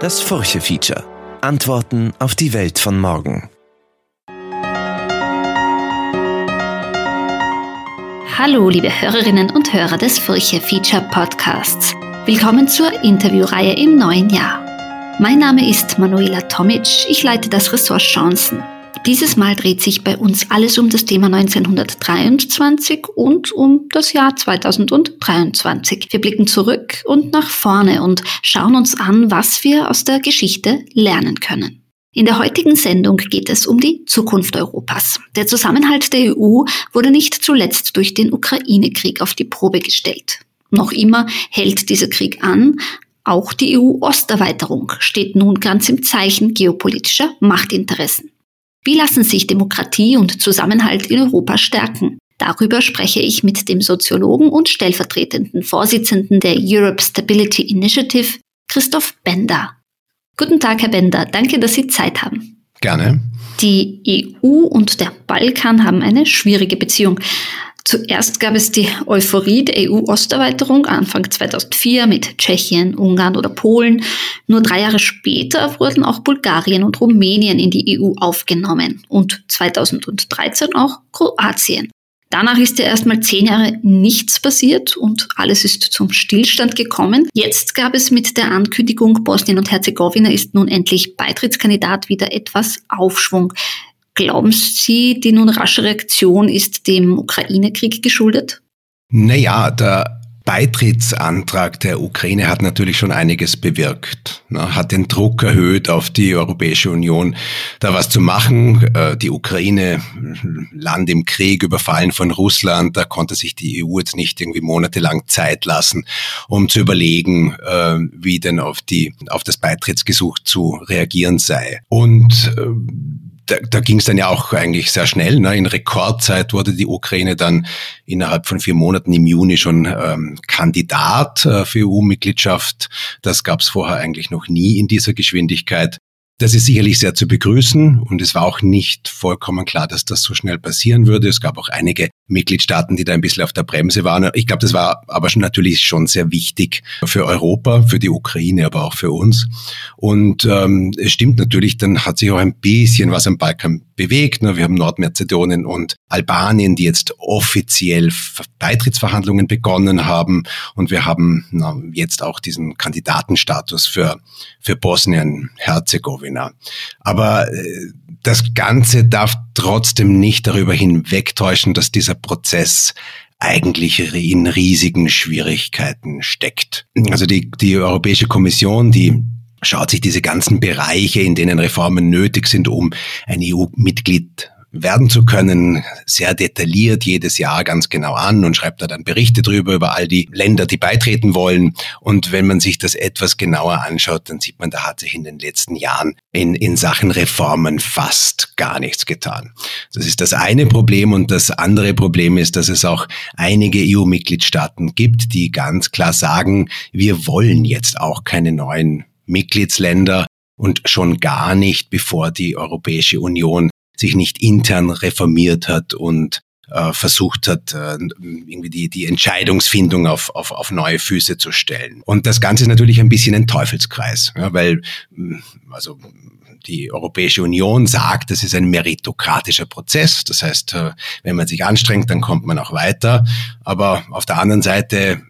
Das Furche-Feature. Antworten auf die Welt von morgen. Hallo, liebe Hörerinnen und Hörer des Furche-Feature Podcasts. Willkommen zur Interviewreihe im neuen Jahr. Mein Name ist Manuela Tomic. Ich leite das Ressort Chancen. Dieses Mal dreht sich bei uns alles um das Thema 1923 und um das Jahr 2023. Wir blicken zurück und nach vorne und schauen uns an, was wir aus der Geschichte lernen können. In der heutigen Sendung geht es um die Zukunft Europas. Der Zusammenhalt der EU wurde nicht zuletzt durch den Ukraine-Krieg auf die Probe gestellt. Noch immer hält dieser Krieg an. Auch die EU-Osterweiterung steht nun ganz im Zeichen geopolitischer Machtinteressen. Wie lassen sich Demokratie und Zusammenhalt in Europa stärken? Darüber spreche ich mit dem Soziologen und stellvertretenden Vorsitzenden der Europe Stability Initiative, Christoph Bender. Guten Tag, Herr Bender. Danke, dass Sie Zeit haben. Gerne. Die EU und der Balkan haben eine schwierige Beziehung. Zuerst gab es die Euphorie der EU-Osterweiterung Anfang 2004 mit Tschechien, Ungarn oder Polen. Nur drei Jahre später wurden auch Bulgarien und Rumänien in die EU aufgenommen und 2013 auch Kroatien. Danach ist ja erstmal zehn Jahre nichts passiert und alles ist zum Stillstand gekommen. Jetzt gab es mit der Ankündigung, Bosnien und Herzegowina ist nun endlich Beitrittskandidat wieder etwas Aufschwung. Glauben Sie, die nun rasche Reaktion ist dem Ukraine-Krieg geschuldet? Naja, der Beitrittsantrag der Ukraine hat natürlich schon einiges bewirkt, ne, hat den Druck erhöht auf die Europäische Union, da was zu machen. Äh, die Ukraine, Land im Krieg, überfallen von Russland, da konnte sich die EU jetzt nicht irgendwie monatelang Zeit lassen, um zu überlegen, äh, wie denn auf die, auf das Beitrittsgesuch zu reagieren sei. Und äh, da, da ging es dann ja auch eigentlich sehr schnell. Ne? In Rekordzeit wurde die Ukraine dann innerhalb von vier Monaten im Juni schon ähm, Kandidat äh, für EU-Mitgliedschaft. Das gab es vorher eigentlich noch nie in dieser Geschwindigkeit. Das ist sicherlich sehr zu begrüßen und es war auch nicht vollkommen klar, dass das so schnell passieren würde. Es gab auch einige Mitgliedstaaten, die da ein bisschen auf der Bremse waren. Ich glaube, das war aber schon natürlich schon sehr wichtig für Europa, für die Ukraine, aber auch für uns. Und ähm, es stimmt natürlich, dann hat sich auch ein bisschen was am Balkan bewegt. Wir haben Nordmazedonien und Albanien, die jetzt offiziell Beitrittsverhandlungen begonnen haben. Und wir haben na, jetzt auch diesen Kandidatenstatus für, für Bosnien-Herzegowina. Aber äh, das Ganze darf trotzdem nicht darüber hinwegtäuschen, dass dieser Prozess eigentlich in riesigen Schwierigkeiten steckt. Also die, die Europäische Kommission, die schaut sich diese ganzen Bereiche, in denen Reformen nötig sind, um ein EU-Mitglied werden zu können, sehr detailliert jedes Jahr ganz genau an und schreibt da dann Berichte drüber über all die Länder, die beitreten wollen. Und wenn man sich das etwas genauer anschaut, dann sieht man, da hat sich in den letzten Jahren in, in Sachen Reformen fast gar nichts getan. Das ist das eine Problem. Und das andere Problem ist, dass es auch einige EU-Mitgliedstaaten gibt, die ganz klar sagen, wir wollen jetzt auch keine neuen Mitgliedsländer und schon gar nicht, bevor die Europäische Union sich nicht intern reformiert hat und äh, versucht hat, äh, irgendwie die, die Entscheidungsfindung auf, auf, auf neue Füße zu stellen. Und das Ganze ist natürlich ein bisschen ein Teufelskreis, ja, weil mm, also die Europäische Union sagt, das ist ein meritokratischer Prozess. Das heißt, äh, wenn man sich anstrengt, dann kommt man auch weiter. Aber auf der anderen Seite,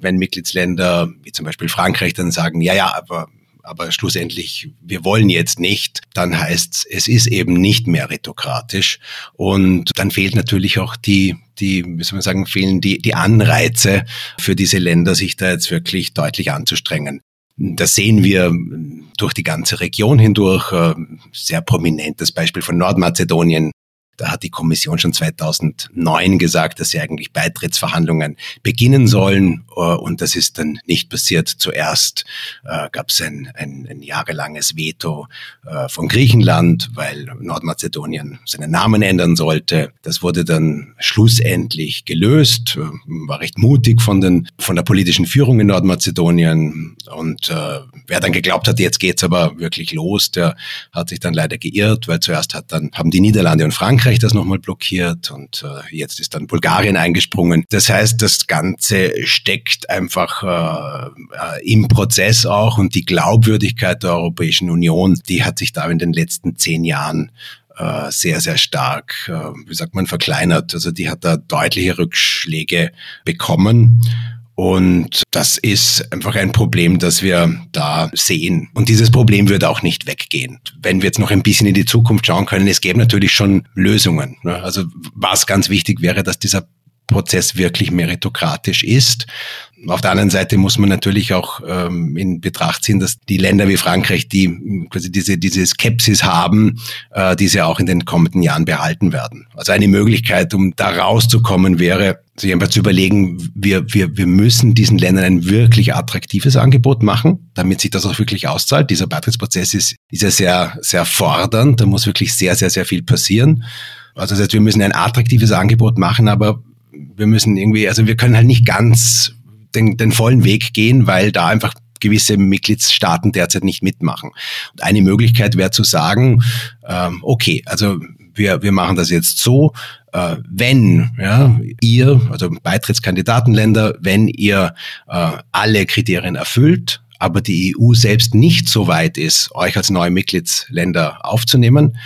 wenn Mitgliedsländer wie zum Beispiel Frankreich dann sagen, ja, ja, aber aber schlussendlich, wir wollen jetzt nicht, dann heißt es ist eben nicht meritokratisch. Und dann fehlt natürlich auch die, die, wie soll man sagen, fehlen die, die Anreize für diese Länder, sich da jetzt wirklich deutlich anzustrengen. Das sehen wir durch die ganze Region hindurch. Äh, sehr prominentes Beispiel von Nordmazedonien, da hat die Kommission schon 2009 gesagt, dass sie eigentlich Beitrittsverhandlungen beginnen sollen. Äh, und das ist dann nicht passiert. Zuerst äh, gab es ein, ein, ein, jahrelanges Veto äh, von Griechenland, weil Nordmazedonien seinen Namen ändern sollte. Das wurde dann schlussendlich gelöst, war recht mutig von, den, von der politischen Führung in Nordmazedonien. Und äh, wer dann geglaubt hat, jetzt geht's aber wirklich los, der hat sich dann leider geirrt, weil zuerst hat dann, haben die Niederlande und Frankreich Frankreich das nochmal blockiert und äh, jetzt ist dann Bulgarien eingesprungen. Das heißt, das Ganze steckt einfach äh, äh, im Prozess auch und die Glaubwürdigkeit der Europäischen Union, die hat sich da in den letzten zehn Jahren äh, sehr, sehr stark, äh, wie sagt man, verkleinert. Also die hat da deutliche Rückschläge bekommen. Und das ist einfach ein Problem, das wir da sehen. Und dieses Problem wird auch nicht weggehen. Wenn wir jetzt noch ein bisschen in die Zukunft schauen können, es gäbe natürlich schon Lösungen. Ne? Also was ganz wichtig wäre, dass dieser Prozess wirklich meritokratisch ist. Auf der anderen Seite muss man natürlich auch ähm, in Betracht ziehen, dass die Länder wie Frankreich, die quasi diese, diese Skepsis haben, äh, diese auch in den kommenden Jahren behalten werden. Also eine Möglichkeit, um da rauszukommen, wäre, sich einfach zu überlegen, wir, wir, wir müssen diesen Ländern ein wirklich attraktives Angebot machen, damit sich das auch wirklich auszahlt. Dieser Beitrittsprozess ist, ist ja sehr, sehr fordernd. Da muss wirklich sehr, sehr, sehr viel passieren. Also das heißt, wir müssen ein attraktives Angebot machen, aber wir müssen irgendwie, also wir können halt nicht ganz den, den vollen Weg gehen, weil da einfach gewisse Mitgliedstaaten derzeit nicht mitmachen. Und eine Möglichkeit wäre zu sagen, ähm, okay, also wir, wir machen das jetzt so, äh, wenn ja, ihr, also Beitrittskandidatenländer, wenn ihr äh, alle Kriterien erfüllt, aber die EU selbst nicht so weit ist, euch als neue Mitgliedsländer aufzunehmen,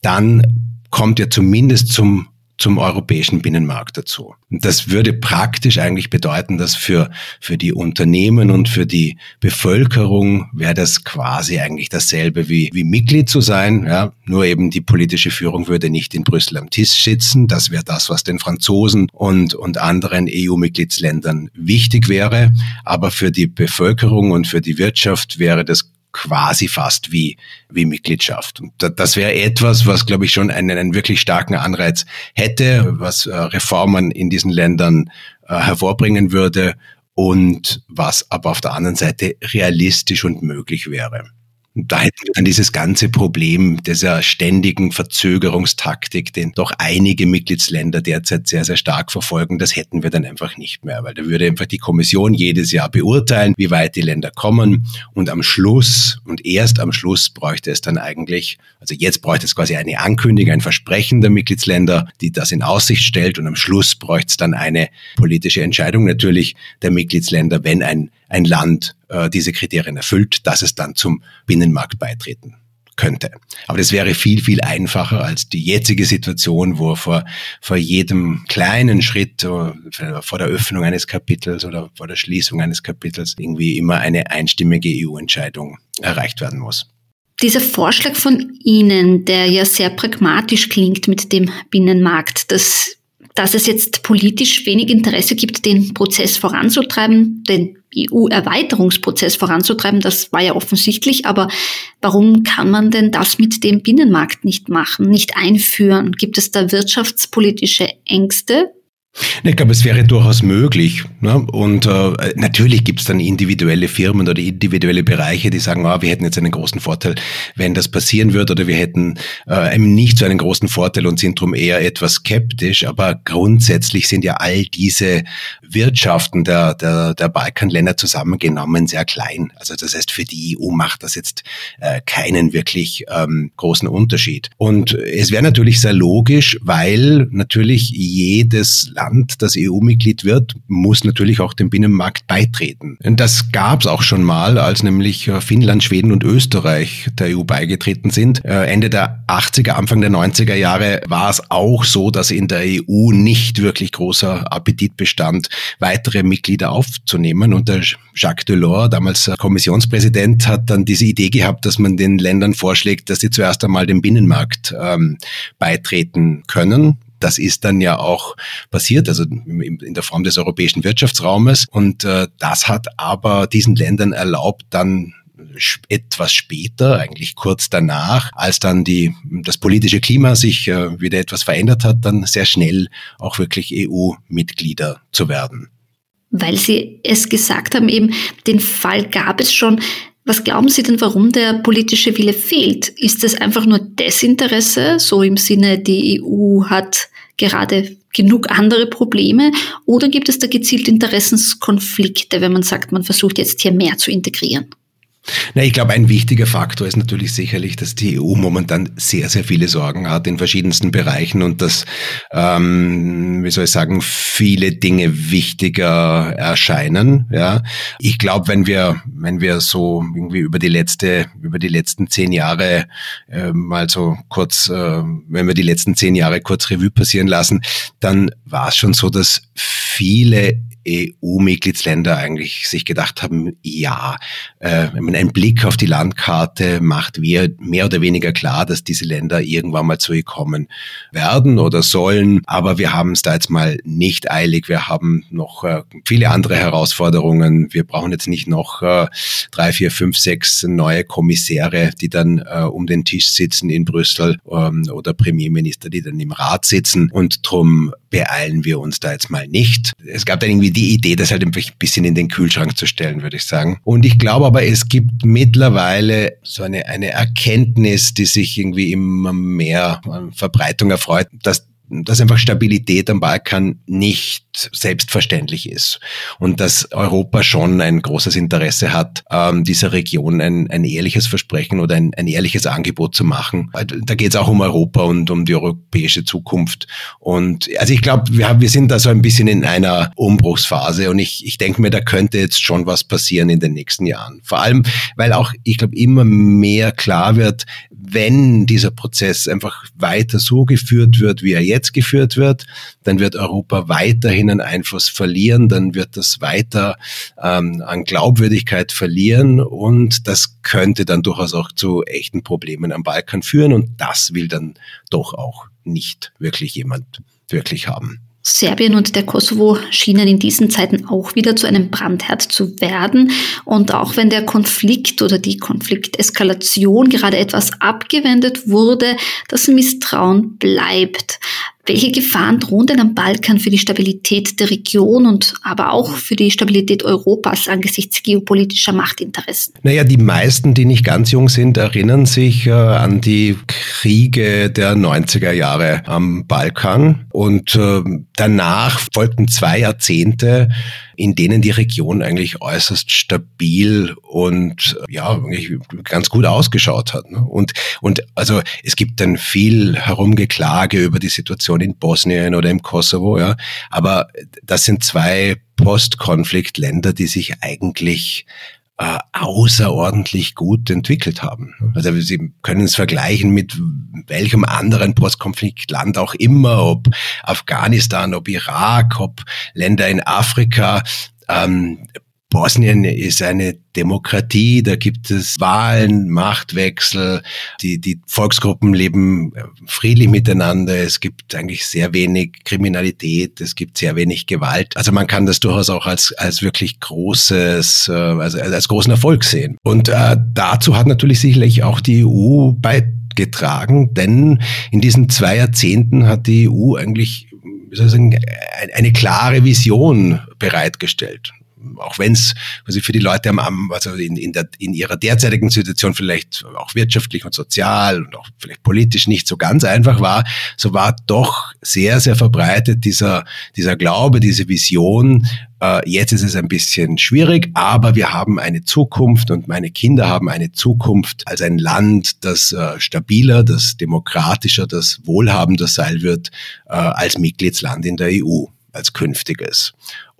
dann kommt ihr zumindest zum zum europäischen Binnenmarkt dazu. Und das würde praktisch eigentlich bedeuten, dass für, für die Unternehmen und für die Bevölkerung wäre das quasi eigentlich dasselbe wie, wie Mitglied zu sein. Ja? Nur eben die politische Führung würde nicht in Brüssel am Tisch sitzen. Das wäre das, was den Franzosen und, und anderen EU-Mitgliedsländern wichtig wäre. Aber für die Bevölkerung und für die Wirtschaft wäre das quasi fast wie, wie Mitgliedschaft. Und das wäre etwas, was, glaube ich, schon einen, einen wirklich starken Anreiz hätte, was äh, Reformen in diesen Ländern äh, hervorbringen würde und was aber auf der anderen Seite realistisch und möglich wäre. Da hätten wir dann dieses ganze Problem dieser ständigen Verzögerungstaktik, den doch einige Mitgliedsländer derzeit sehr, sehr stark verfolgen, das hätten wir dann einfach nicht mehr, weil da würde einfach die Kommission jedes Jahr beurteilen, wie weit die Länder kommen. Und am Schluss und erst am Schluss bräuchte es dann eigentlich, also jetzt bräuchte es quasi eine Ankündigung, ein Versprechen der Mitgliedsländer, die das in Aussicht stellt. Und am Schluss bräuchte es dann eine politische Entscheidung natürlich der Mitgliedsländer, wenn ein, ein Land äh, diese Kriterien erfüllt, dass es dann zum Binnenmarkt beitreten könnte. Aber das wäre viel, viel einfacher als die jetzige Situation, wo vor, vor jedem kleinen Schritt, äh, vor der Öffnung eines Kapitels oder vor der Schließung eines Kapitels irgendwie immer eine einstimmige EU-Entscheidung erreicht werden muss. Dieser Vorschlag von Ihnen, der ja sehr pragmatisch klingt mit dem Binnenmarkt, das dass es jetzt politisch wenig Interesse gibt, den Prozess voranzutreiben, den EU-Erweiterungsprozess voranzutreiben, das war ja offensichtlich, aber warum kann man denn das mit dem Binnenmarkt nicht machen, nicht einführen? Gibt es da wirtschaftspolitische Ängste? Ich glaube, es wäre durchaus möglich. Ne? Und äh, natürlich gibt es dann individuelle Firmen oder individuelle Bereiche, die sagen, ah, wir hätten jetzt einen großen Vorteil, wenn das passieren würde, oder wir hätten äh, eben nicht so einen großen Vorteil und sind darum eher etwas skeptisch. Aber grundsätzlich sind ja all diese Wirtschaften der, der, der Balkanländer zusammengenommen sehr klein. Also das heißt, für die EU macht das jetzt äh, keinen wirklich ähm, großen Unterschied. Und es wäre natürlich sehr logisch, weil natürlich jedes Land Land, das EU-Mitglied wird, muss natürlich auch dem Binnenmarkt beitreten. Das gab es auch schon mal, als nämlich äh, Finnland, Schweden und Österreich der EU beigetreten sind. Äh, Ende der 80er, Anfang der 90er Jahre war es auch so, dass in der EU nicht wirklich großer Appetit bestand, weitere Mitglieder aufzunehmen. Und der Jacques Delors, damals Kommissionspräsident, hat dann diese Idee gehabt, dass man den Ländern vorschlägt, dass sie zuerst einmal dem Binnenmarkt ähm, beitreten können. Das ist dann ja auch passiert, also in der Form des europäischen Wirtschaftsraumes. Und äh, das hat aber diesen Ländern erlaubt, dann etwas später, eigentlich kurz danach, als dann die, das politische Klima sich äh, wieder etwas verändert hat, dann sehr schnell auch wirklich EU-Mitglieder zu werden. Weil Sie es gesagt haben, eben den Fall gab es schon. Was glauben Sie denn, warum der politische Wille fehlt? Ist es einfach nur Desinteresse, so im Sinne, die EU hat gerade genug andere Probleme? Oder gibt es da gezielt Interessenskonflikte, wenn man sagt, man versucht jetzt hier mehr zu integrieren? Na, ich glaube, ein wichtiger Faktor ist natürlich sicherlich, dass die EU momentan sehr, sehr viele Sorgen hat in verschiedensten Bereichen und dass, ähm, wie soll ich sagen, viele Dinge wichtiger erscheinen. Ja, ich glaube, wenn wir, wenn wir so irgendwie über die letzte, über die letzten zehn Jahre äh, mal so kurz, äh, wenn wir die letzten zehn Jahre kurz Revue passieren lassen, dann war es schon so, dass viele EU-Mitgliedsländer eigentlich sich gedacht haben, ja, äh, ein Blick auf die Landkarte macht wir mehr oder weniger klar, dass diese Länder irgendwann mal zu ihr kommen werden oder sollen. Aber wir haben es da jetzt mal nicht eilig. Wir haben noch äh, viele andere Herausforderungen. Wir brauchen jetzt nicht noch äh, drei, vier, fünf, sechs neue Kommissäre, die dann äh, um den Tisch sitzen in Brüssel ähm, oder Premierminister, die dann im Rat sitzen. Und drum beeilen wir uns da jetzt mal nicht. Es gab dann irgendwie die Idee, das halt ein bisschen in den Kühlschrank zu stellen, würde ich sagen. Und ich glaube aber, es gibt mittlerweile so eine, eine Erkenntnis, die sich irgendwie immer mehr an Verbreitung erfreut, dass dass einfach Stabilität am Balkan nicht selbstverständlich ist und dass Europa schon ein großes Interesse hat, ähm, dieser Region ein, ein ehrliches Versprechen oder ein, ein ehrliches Angebot zu machen. Da geht es auch um Europa und um die europäische Zukunft. Und also ich glaube, wir, wir sind da so ein bisschen in einer Umbruchsphase und ich, ich denke mir, da könnte jetzt schon was passieren in den nächsten Jahren. Vor allem, weil auch, ich glaube, immer mehr klar wird, wenn dieser Prozess einfach weiter so geführt wird, wie er jetzt geführt wird, dann wird Europa weiterhin einen Einfluss verlieren, dann wird das weiter ähm, an Glaubwürdigkeit verlieren und das könnte dann durchaus auch zu echten Problemen am Balkan führen und das will dann doch auch nicht wirklich jemand wirklich haben. Serbien und der Kosovo schienen in diesen Zeiten auch wieder zu einem Brandherd zu werden. Und auch wenn der Konflikt oder die Konflikteskalation gerade etwas abgewendet wurde, das Misstrauen bleibt. Welche Gefahren drohen denn am Balkan für die Stabilität der Region und aber auch für die Stabilität Europas angesichts geopolitischer Machtinteressen? Naja, die meisten, die nicht ganz jung sind, erinnern sich äh, an die Kriege der 90er Jahre am Balkan. Und äh, danach folgten zwei Jahrzehnte, in denen die Region eigentlich äußerst stabil und ja, eigentlich ganz gut ausgeschaut hat. Ne? Und, und also es gibt dann viel Herumgeklage über die Situation in Bosnien oder im Kosovo, ja. Aber das sind zwei Postkonfliktländer, die sich eigentlich äh, außerordentlich gut entwickelt haben. Also Sie können es vergleichen mit welchem anderen Postkonfliktland auch immer, ob Afghanistan, ob Irak, ob Länder in Afrika. Ähm, Bosnien ist eine Demokratie, da gibt es Wahlen, Machtwechsel, die, die Volksgruppen leben äh, friedlich miteinander, es gibt eigentlich sehr wenig Kriminalität, es gibt sehr wenig Gewalt. Also man kann das durchaus auch als, als wirklich großes, äh, also als großen Erfolg sehen. Und äh, dazu hat natürlich sicherlich auch die EU beigetragen, denn in diesen zwei Jahrzehnten hat die EU eigentlich wie soll ich sagen, eine klare Vision bereitgestellt auch wenn es also für die Leute am, also in, in, der, in ihrer derzeitigen Situation vielleicht auch wirtschaftlich und sozial und auch vielleicht politisch nicht so ganz einfach war, so war doch sehr, sehr verbreitet dieser, dieser Glaube, diese Vision, äh, jetzt ist es ein bisschen schwierig, aber wir haben eine Zukunft und meine Kinder haben eine Zukunft als ein Land, das äh, stabiler, das demokratischer, das wohlhabender sein wird äh, als Mitgliedsland in der EU als künftiges.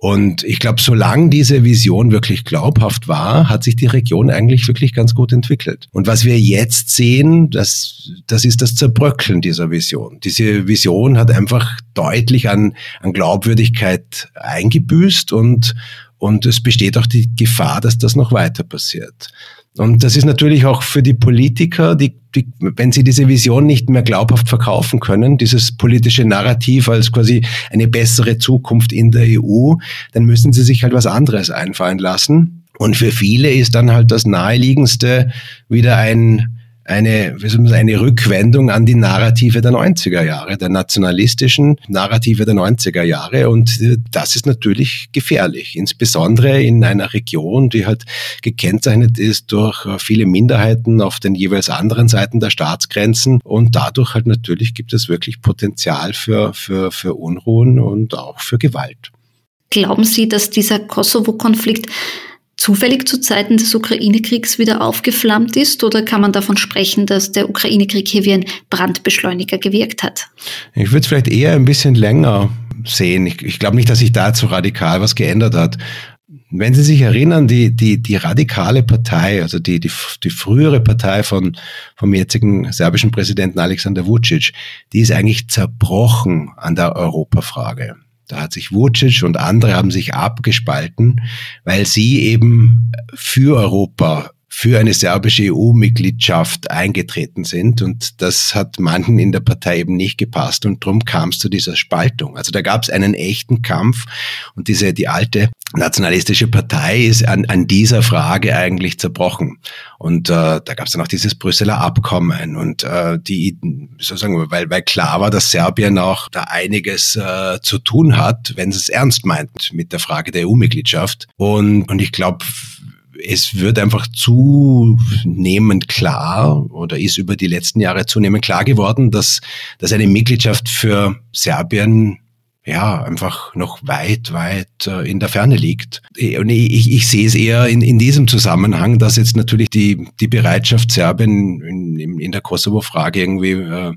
Und ich glaube, solange diese Vision wirklich glaubhaft war, hat sich die Region eigentlich wirklich ganz gut entwickelt. Und was wir jetzt sehen, das, das ist das Zerbröckeln dieser Vision. Diese Vision hat einfach deutlich an, an Glaubwürdigkeit eingebüßt und, und es besteht auch die Gefahr, dass das noch weiter passiert. Und das ist natürlich auch für die Politiker, die, die, wenn sie diese Vision nicht mehr glaubhaft verkaufen können, dieses politische Narrativ als quasi eine bessere Zukunft in der EU, dann müssen sie sich halt was anderes einfallen lassen. Und für viele ist dann halt das naheliegendste wieder ein eine, wie soll man sagen, eine Rückwendung an die Narrative der 90er Jahre, der nationalistischen Narrative der 90er Jahre. Und äh, das ist natürlich gefährlich, insbesondere in einer Region, die halt gekennzeichnet ist durch äh, viele Minderheiten auf den jeweils anderen Seiten der Staatsgrenzen. Und dadurch halt natürlich gibt es wirklich Potenzial für, für, für Unruhen und auch für Gewalt. Glauben Sie, dass dieser Kosovo-Konflikt zufällig zu Zeiten des Ukraine-Kriegs wieder aufgeflammt ist oder kann man davon sprechen, dass der Ukraine-Krieg hier wie ein Brandbeschleuniger gewirkt hat? Ich würde es vielleicht eher ein bisschen länger sehen. Ich, ich glaube nicht, dass sich dazu radikal was geändert hat. Wenn Sie sich erinnern, die, die, die radikale Partei, also die, die, die frühere Partei von, vom jetzigen serbischen Präsidenten Alexander Vucic, die ist eigentlich zerbrochen an der Europafrage. Da hat sich Vucic und andere haben sich abgespalten, weil sie eben für Europa für eine serbische EU-Mitgliedschaft eingetreten sind. Und das hat manchen in der Partei eben nicht gepasst. Und darum kam es zu dieser Spaltung. Also da gab es einen echten Kampf. Und diese, die alte nationalistische Partei ist an, an dieser Frage eigentlich zerbrochen. Und äh, da gab es dann auch dieses Brüsseler Abkommen und äh, die, sozusagen, weil, weil klar war, dass Serbien auch da einiges äh, zu tun hat, wenn es ernst meint mit der Frage der EU-Mitgliedschaft. Und, und ich glaube, es wird einfach zunehmend klar oder ist über die letzten Jahre zunehmend klar geworden, dass, dass eine Mitgliedschaft für Serbien ja, einfach noch weit, weit äh, in der Ferne liegt. Und ich, ich sehe es eher in, in diesem Zusammenhang, dass jetzt natürlich die, die Bereitschaft Serbien in, in der Kosovo-Frage irgendwie äh,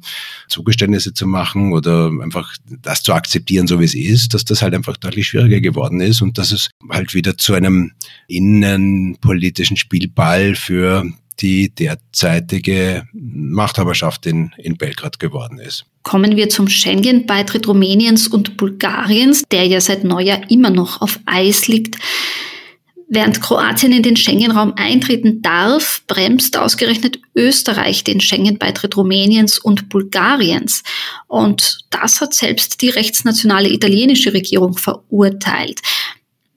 Zugeständnisse zu machen oder einfach das zu akzeptieren, so wie es ist, dass das halt einfach deutlich schwieriger geworden ist und dass es halt wieder zu einem innenpolitischen Spielball für die derzeitige Machthaberschaft in, in Belgrad geworden ist. Kommen wir zum Schengen-Beitritt Rumäniens und Bulgariens, der ja seit Neujahr immer noch auf Eis liegt. Während Kroatien in den Schengen-Raum eintreten darf, bremst ausgerechnet Österreich den Schengen-Beitritt Rumäniens und Bulgariens. Und das hat selbst die rechtsnationale italienische Regierung verurteilt.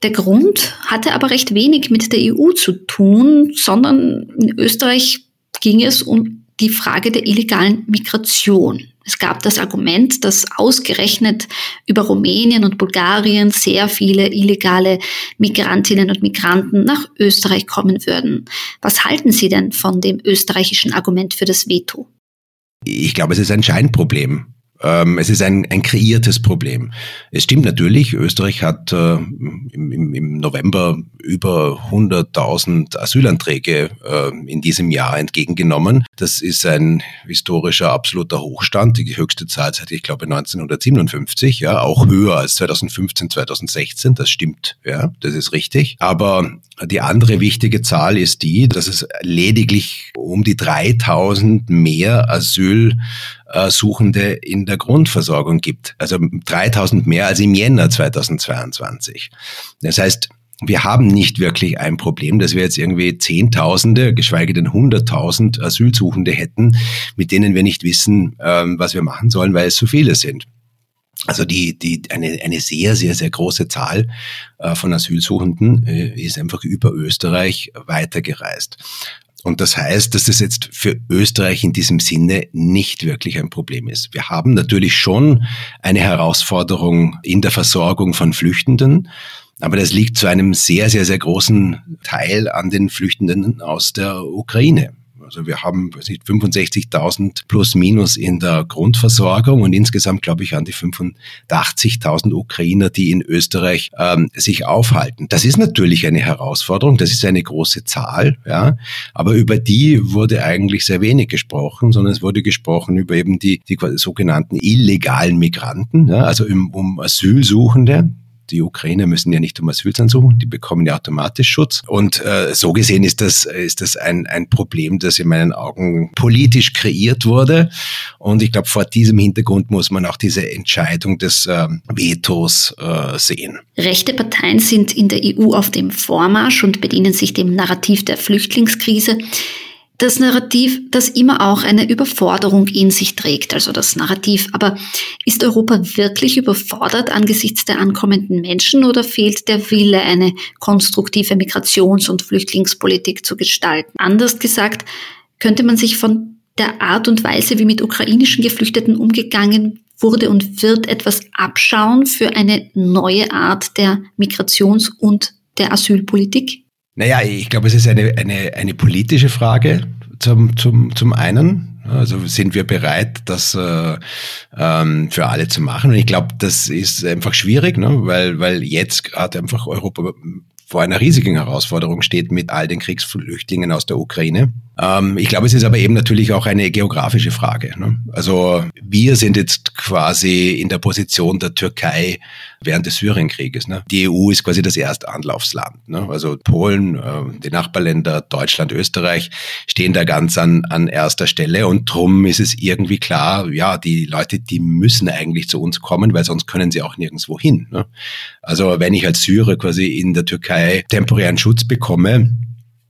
Der Grund hatte aber recht wenig mit der EU zu tun, sondern in Österreich ging es um die Frage der illegalen Migration. Es gab das Argument, dass ausgerechnet über Rumänien und Bulgarien sehr viele illegale Migrantinnen und Migranten nach Österreich kommen würden. Was halten Sie denn von dem österreichischen Argument für das Veto? Ich glaube, es ist ein Scheinproblem. Ähm, es ist ein, ein kreiertes Problem. Es stimmt natürlich, Österreich hat äh, im, im November über 100.000 Asylanträge äh, in diesem Jahr entgegengenommen. Das ist ein historischer absoluter Hochstand. Die höchste Zahl seit, ich glaube, 1957, ja, auch höher als 2015, 2016. Das stimmt, ja, das ist richtig. Aber die andere wichtige Zahl ist die, dass es lediglich um die 3000 mehr Asylsuchende in der Grundversorgung gibt. Also 3000 mehr als im Jänner 2022. Das heißt, wir haben nicht wirklich ein Problem, dass wir jetzt irgendwie Zehntausende, geschweige denn Hunderttausend Asylsuchende hätten, mit denen wir nicht wissen, ähm, was wir machen sollen, weil es so viele sind. Also die, die, eine, eine sehr, sehr, sehr große Zahl äh, von Asylsuchenden äh, ist einfach über Österreich weitergereist. Und das heißt, dass das jetzt für Österreich in diesem Sinne nicht wirklich ein Problem ist. Wir haben natürlich schon eine Herausforderung in der Versorgung von Flüchtenden, aber das liegt zu einem sehr, sehr, sehr großen Teil an den Flüchtenden aus der Ukraine. Also wir haben 65.000 plus minus in der Grundversorgung und insgesamt glaube ich an die 85.000 Ukrainer, die in Österreich ähm, sich aufhalten. Das ist natürlich eine Herausforderung, das ist eine große Zahl, ja, aber über die wurde eigentlich sehr wenig gesprochen, sondern es wurde gesprochen über eben die, die sogenannten illegalen Migranten, ja, also um, um Asylsuchende, die Ukrainer müssen ja nicht um Asyl suchen, die bekommen ja automatisch Schutz. Und äh, so gesehen ist das, ist das ein, ein Problem, das in meinen Augen politisch kreiert wurde. Und ich glaube, vor diesem Hintergrund muss man auch diese Entscheidung des äh, Vetos äh, sehen. Rechte Parteien sind in der EU auf dem Vormarsch und bedienen sich dem Narrativ der Flüchtlingskrise das Narrativ, das immer auch eine Überforderung in sich trägt, also das Narrativ. Aber ist Europa wirklich überfordert angesichts der ankommenden Menschen oder fehlt der Wille, eine konstruktive Migrations- und Flüchtlingspolitik zu gestalten? Anders gesagt, könnte man sich von der Art und Weise, wie mit ukrainischen Geflüchteten umgegangen wurde und wird etwas abschauen für eine neue Art der Migrations- und der Asylpolitik? Naja, ich glaube, es ist eine, eine, eine politische Frage zum, zum, zum einen. Also sind wir bereit, das äh, ähm, für alle zu machen? Und ich glaube, das ist einfach schwierig, ne? weil, weil jetzt gerade einfach Europa vor einer riesigen Herausforderung steht mit all den Kriegsflüchtlingen aus der Ukraine. Ähm, ich glaube, es ist aber eben natürlich auch eine geografische Frage. Ne? Also wir sind jetzt quasi in der Position der Türkei während des Syrienkrieges. Ne? Die EU ist quasi das erste Anlaufsland. Ne? Also Polen, äh, die Nachbarländer, Deutschland, Österreich stehen da ganz an, an erster Stelle und drum ist es irgendwie klar, ja, die Leute, die müssen eigentlich zu uns kommen, weil sonst können sie auch nirgendwo hin. Ne? Also wenn ich als Syrer quasi in der Türkei temporären Schutz bekomme,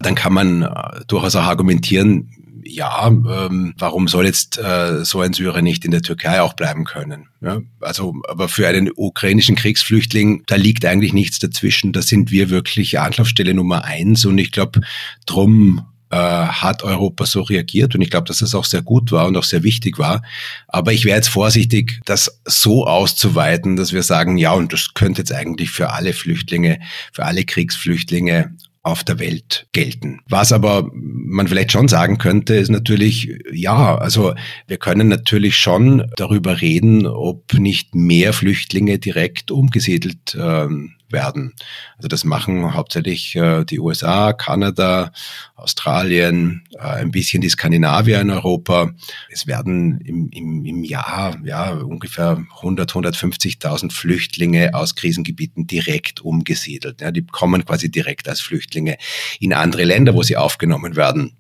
dann kann man äh, durchaus auch argumentieren, ja, ähm, warum soll jetzt äh, so ein Syrer nicht in der Türkei auch bleiben können? Ja? Also, aber für einen ukrainischen Kriegsflüchtling, da liegt eigentlich nichts dazwischen. Da sind wir wirklich Anlaufstelle Nummer eins und ich glaube, drum äh, hat Europa so reagiert und ich glaube, dass das auch sehr gut war und auch sehr wichtig war. Aber ich wäre jetzt vorsichtig, das so auszuweiten, dass wir sagen, ja, und das könnte jetzt eigentlich für alle Flüchtlinge, für alle Kriegsflüchtlinge auf der Welt gelten. Was aber man vielleicht schon sagen könnte, ist natürlich, ja, also wir können natürlich schon darüber reden, ob nicht mehr Flüchtlinge direkt umgesiedelt ähm, werden. Also das machen hauptsächlich äh, die USA, Kanada, Australien, äh, ein bisschen die Skandinavier in Europa. Es werden im, im, im Jahr ja, ungefähr 100, 150.000 Flüchtlinge aus Krisengebieten direkt umgesiedelt. Ja, die kommen quasi direkt als Flüchtlinge in andere Länder, wo sie aufgenommen werden.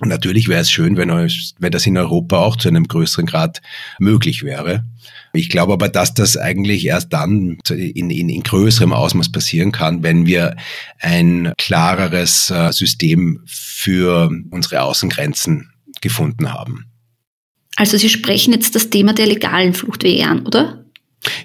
Und natürlich wäre es schön, wenn, wenn das in Europa auch zu einem größeren Grad möglich wäre. Ich glaube aber, dass das eigentlich erst dann in, in, in größerem Ausmaß passieren kann, wenn wir ein klareres äh, System für unsere Außengrenzen gefunden haben. Also Sie sprechen jetzt das Thema der legalen Fluchtwege an, oder?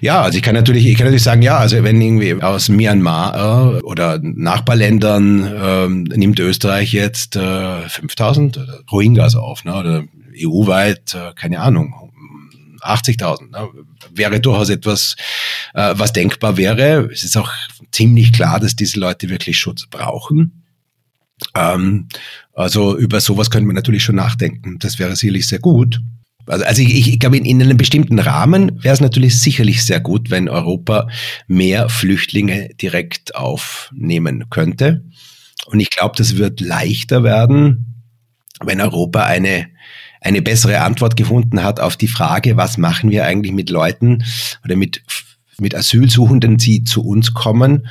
Ja, also ich kann natürlich, ich kann natürlich sagen, ja, also wenn irgendwie aus Myanmar äh, oder Nachbarländern äh, nimmt Österreich jetzt äh, 5000 Rohingyas auf, ne, oder EU-weit, äh, keine Ahnung, 80.000. Ne, wäre durchaus etwas, äh, was denkbar wäre. Es ist auch ziemlich klar, dass diese Leute wirklich Schutz brauchen. Ähm, also über sowas könnte man natürlich schon nachdenken. Das wäre sicherlich sehr gut. Also, also ich, ich glaube, in, in einem bestimmten Rahmen wäre es natürlich sicherlich sehr gut, wenn Europa mehr Flüchtlinge direkt aufnehmen könnte. Und ich glaube, das wird leichter werden, wenn Europa eine, eine bessere Antwort gefunden hat auf die Frage, was machen wir eigentlich mit Leuten oder mit, mit Asylsuchenden, die zu uns kommen,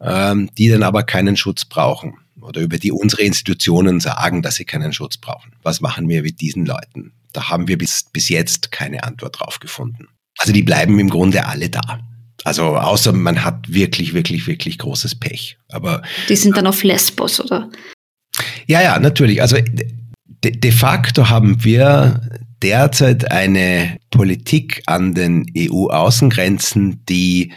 ähm, die dann aber keinen Schutz brauchen oder über die unsere Institutionen sagen, dass sie keinen Schutz brauchen. Was machen wir mit diesen Leuten? Da haben wir bis, bis jetzt keine Antwort drauf gefunden. Also die bleiben im Grunde alle da. Also außer man hat wirklich, wirklich, wirklich großes Pech. Aber die sind dann auf Lesbos, oder? Ja, ja, natürlich. Also de, de facto haben wir derzeit eine Politik an den EU-Außengrenzen, die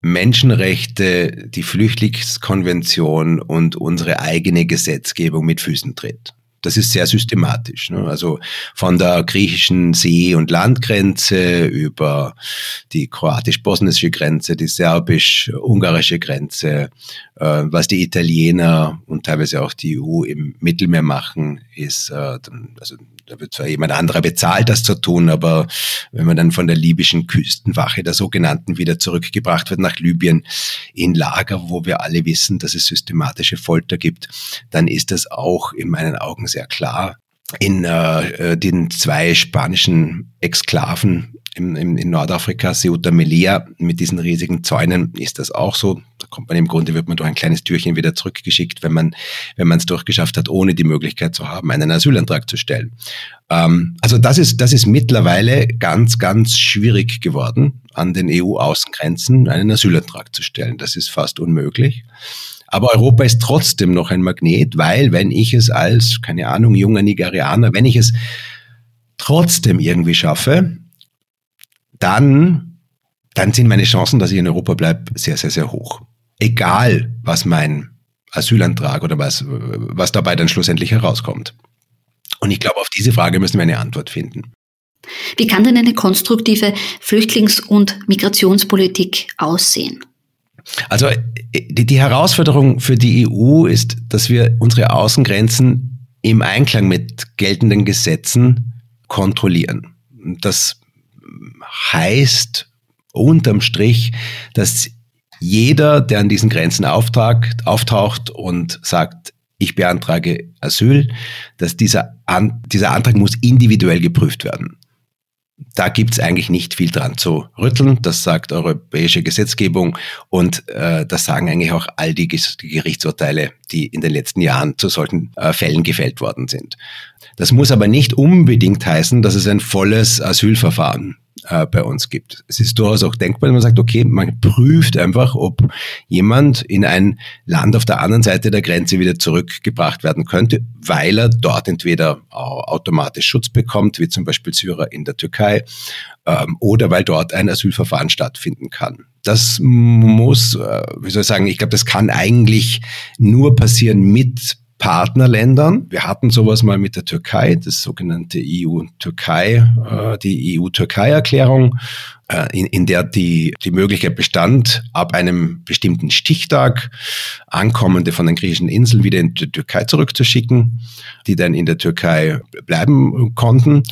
Menschenrechte, die Flüchtlingskonvention und unsere eigene Gesetzgebung mit Füßen tritt. Das ist sehr systematisch. Ne? Also von der griechischen See- und Landgrenze über die kroatisch-bosnische Grenze, die serbisch-ungarische Grenze, äh, was die Italiener und teilweise auch die EU im Mittelmeer machen, ist, äh, also da wird zwar jemand anderer bezahlt, das zu tun, aber wenn man dann von der libyschen Küstenwache der sogenannten wieder zurückgebracht wird nach Libyen in Lager, wo wir alle wissen, dass es systematische Folter gibt, dann ist das auch in meinen Augen sehr klar. In äh, den zwei spanischen Exklaven im, im, in Nordafrika, Ceuta Melilla, mit diesen riesigen Zäunen ist das auch so. Da kommt man im Grunde, wird man durch ein kleines Türchen wieder zurückgeschickt, wenn man wenn man es durchgeschafft hat, ohne die Möglichkeit zu haben, einen Asylantrag zu stellen. Ähm, also das ist, das ist mittlerweile ganz, ganz schwierig geworden, an den EU-Außengrenzen einen Asylantrag zu stellen. Das ist fast unmöglich. Aber Europa ist trotzdem noch ein Magnet, weil wenn ich es als, keine Ahnung, junger Nigerianer, wenn ich es trotzdem irgendwie schaffe, dann, dann sind meine Chancen, dass ich in Europa bleibe, sehr, sehr, sehr hoch. Egal, was mein Asylantrag oder was, was dabei dann schlussendlich herauskommt. Und ich glaube, auf diese Frage müssen wir eine Antwort finden. Wie kann denn eine konstruktive Flüchtlings- und Migrationspolitik aussehen? Also die, die Herausforderung für die EU ist, dass wir unsere Außengrenzen im Einklang mit geltenden Gesetzen kontrollieren. Das heißt unterm Strich, dass jeder, der an diesen Grenzen auftaucht, auftaucht und sagt, ich beantrage Asyl, dass dieser, An dieser Antrag muss individuell geprüft werden. Da gibt's eigentlich nicht viel dran zu rütteln. Das sagt europäische Gesetzgebung und äh, das sagen eigentlich auch all die Gerichtsurteile, die in den letzten Jahren zu solchen äh, Fällen gefällt worden sind. Das muss aber nicht unbedingt heißen, dass es ein volles Asylverfahren äh, bei uns gibt. Es ist durchaus auch denkbar, dass man sagt, okay, man prüft einfach, ob jemand in ein Land auf der anderen Seite der Grenze wieder zurückgebracht werden könnte, weil er dort entweder automatisch Schutz bekommt, wie zum Beispiel Syrer in der Türkei, ähm, oder weil dort ein Asylverfahren stattfinden kann. Das muss, äh, wie soll ich sagen, ich glaube, das kann eigentlich nur passieren mit Partnerländern. Wir hatten sowas mal mit der Türkei, das sogenannte EU-Türkei, äh, die EU-Türkei-Erklärung, äh, in, in der die, die Möglichkeit bestand, ab einem bestimmten Stichtag Ankommende von den griechischen Inseln wieder in die Türkei zurückzuschicken, die dann in der Türkei bleiben konnten.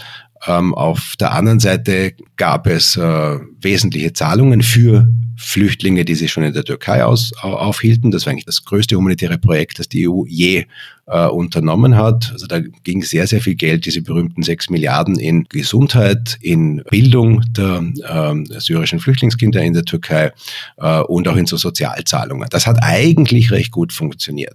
Ähm, auf der anderen Seite gab es äh, wesentliche Zahlungen für Flüchtlinge, die sich schon in der Türkei aus, aufhielten. Das war eigentlich das größte humanitäre Projekt, das die EU je äh, unternommen hat. Also da ging sehr, sehr viel Geld, diese berühmten sechs Milliarden in Gesundheit, in Bildung der äh, syrischen Flüchtlingskinder in der Türkei äh, und auch in so Sozialzahlungen. Das hat eigentlich recht gut funktioniert.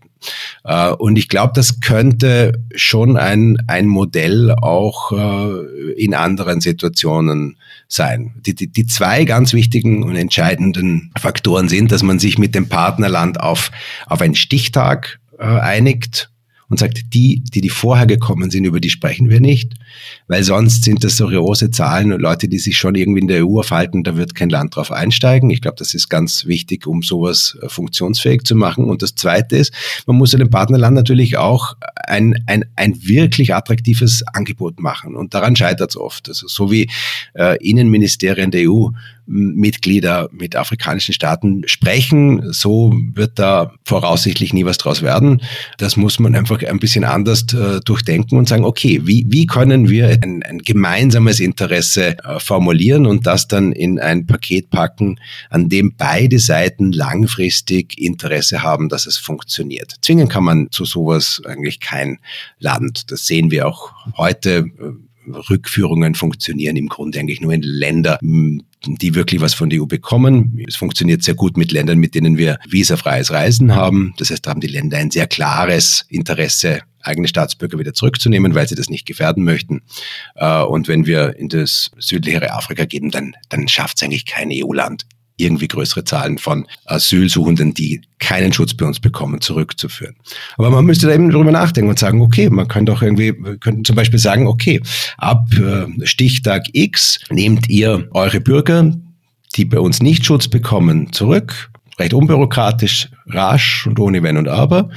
Äh, und ich glaube, das könnte schon ein, ein Modell auch äh, in anderen Situationen sein. Die, die, die zwei ganz wichtigen und entscheidenden Faktoren sind, dass man sich mit dem Partnerland auf, auf einen Stichtag äh, einigt und sagt, die, die, die vorher gekommen sind, über die sprechen wir nicht, weil sonst sind das seriose Zahlen und Leute, die sich schon irgendwie in der EU aufhalten, da wird kein Land drauf einsteigen. Ich glaube, das ist ganz wichtig, um sowas äh, funktionsfähig zu machen. Und das Zweite ist, man muss dem Partnerland natürlich auch ein, ein, ein wirklich attraktives Angebot machen. Und daran scheitert es oft. Also so wie äh, Innenministerien der EU Mitglieder mit afrikanischen Staaten sprechen. So wird da voraussichtlich nie was draus werden. Das muss man einfach ein bisschen anders äh, durchdenken und sagen, okay, wie, wie können wir ein, ein gemeinsames Interesse äh, formulieren und das dann in ein Paket packen, an dem beide Seiten langfristig Interesse haben, dass es funktioniert. Zwingen kann man zu sowas eigentlich kein Land. Das sehen wir auch heute. Rückführungen funktionieren im Grunde eigentlich nur in Länder, die wirklich was von der EU bekommen. Es funktioniert sehr gut mit Ländern, mit denen wir visafreies Reisen haben. Das heißt, da haben die Länder ein sehr klares Interesse, eigene Staatsbürger wieder zurückzunehmen, weil sie das nicht gefährden möchten. Äh, und wenn wir in das südlichere Afrika gehen, dann, dann schafft es eigentlich kein EU-Land, irgendwie größere Zahlen von Asylsuchenden, die keinen Schutz bei uns bekommen, zurückzuführen. Aber man müsste da eben drüber nachdenken und sagen, okay, man könnte auch irgendwie, wir könnten zum Beispiel sagen, okay, ab äh, Stichtag X nehmt ihr eure Bürger, die bei uns nicht Schutz bekommen, zurück recht unbürokratisch, rasch und ohne Wenn und Aber.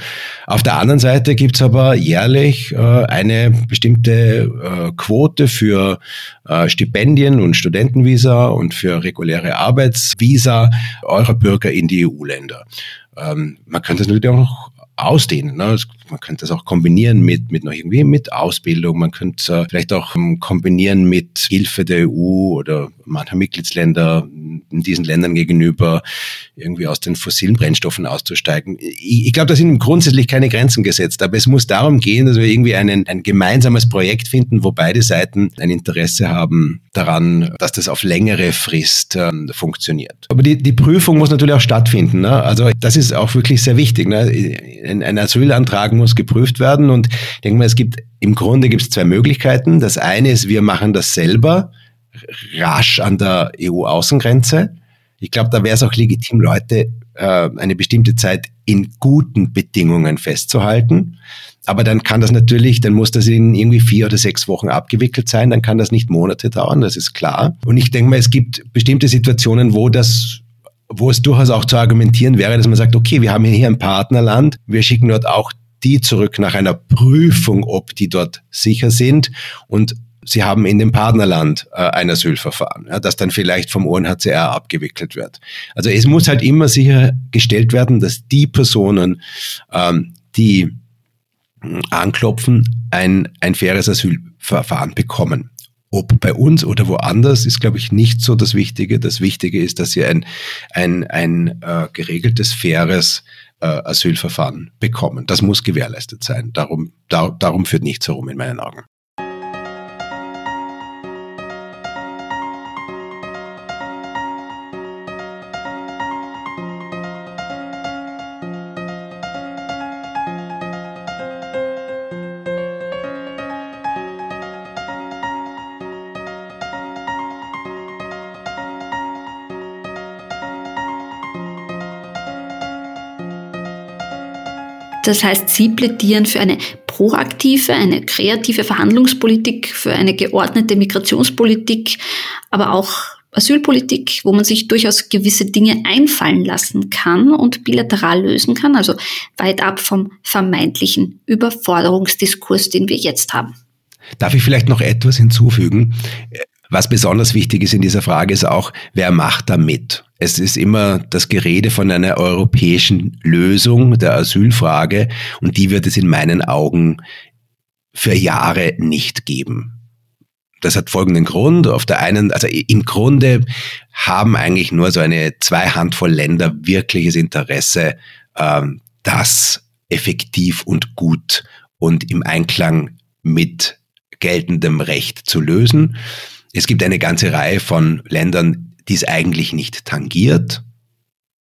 Auf der anderen Seite gibt's aber jährlich äh, eine bestimmte äh, Quote für äh, Stipendien und Studentenvisa und für reguläre Arbeitsvisa eurer Bürger in die EU-Länder. Ähm, man könnte es natürlich auch noch ausdehnen. Ne? Man könnte das auch kombinieren mit, mit noch irgendwie mit Ausbildung. Man könnte äh, vielleicht auch ähm, kombinieren mit Hilfe der EU oder mancher Mitgliedsländer in diesen Ländern gegenüber irgendwie aus den fossilen Brennstoffen auszusteigen. Ich, ich glaube, da sind grundsätzlich keine Grenzen gesetzt, aber es muss darum gehen, dass wir irgendwie einen, ein gemeinsames Projekt finden, wo beide Seiten ein Interesse haben daran, dass das auf längere Frist ähm, funktioniert. Aber die, die Prüfung muss natürlich auch stattfinden. Ne? Also das ist auch wirklich sehr wichtig. Ne? Ein, ein Asylantrag muss geprüft werden und ich denke mal, es gibt im Grunde gibt es zwei Möglichkeiten. Das eine ist, wir machen das selber rasch an der EU-Außengrenze. Ich glaube, da wäre es auch legitim, Leute äh, eine bestimmte Zeit in guten Bedingungen festzuhalten. Aber dann kann das natürlich, dann muss das in irgendwie vier oder sechs Wochen abgewickelt sein, dann kann das nicht Monate dauern, das ist klar. Und ich denke mal, es gibt bestimmte Situationen, wo das wo es durchaus auch zu argumentieren wäre, dass man sagt, okay, wir haben hier ein Partnerland, wir schicken dort auch die zurück nach einer Prüfung, ob die dort sicher sind und sie haben in dem Partnerland äh, ein Asylverfahren, ja, das dann vielleicht vom UNHCR abgewickelt wird. Also es muss halt immer sichergestellt werden, dass die Personen, ähm, die hm, anklopfen, ein, ein faires Asylverfahren bekommen. ob bei uns oder woanders, ist, glaube ich, nicht so das Wichtige. Das Wichtige ist, dass sie ein, ein, ein äh, geregeltes, faires äh, Asylverfahren bekommen. Das muss gewährleistet sein. Darum, da, darum führt nichts herum in meinen Augen. Das heißt, Sie plädieren für eine proaktive, eine kreative Verhandlungspolitik, für eine geordnete Migrationspolitik, aber auch Asylpolitik, wo man sich durchaus gewisse Dinge einfallen lassen kann und bilateral lösen kann, also weit ab vom vermeintlichen Überforderungsdiskurs, den wir jetzt haben. Darf ich vielleicht noch etwas hinzufügen? Was besonders wichtig ist in dieser Frage ist auch, wer macht da mit? Es ist immer das Gerede von einer europäischen Lösung der Asylfrage und die wird es in meinen Augen für Jahre nicht geben. Das hat folgenden Grund. Auf der einen, also im Grunde haben eigentlich nur so eine zwei Handvoll Länder wirkliches Interesse, ähm, das effektiv und gut und im Einklang mit geltendem Recht zu lösen. Es gibt eine ganze Reihe von Ländern, die es eigentlich nicht tangiert.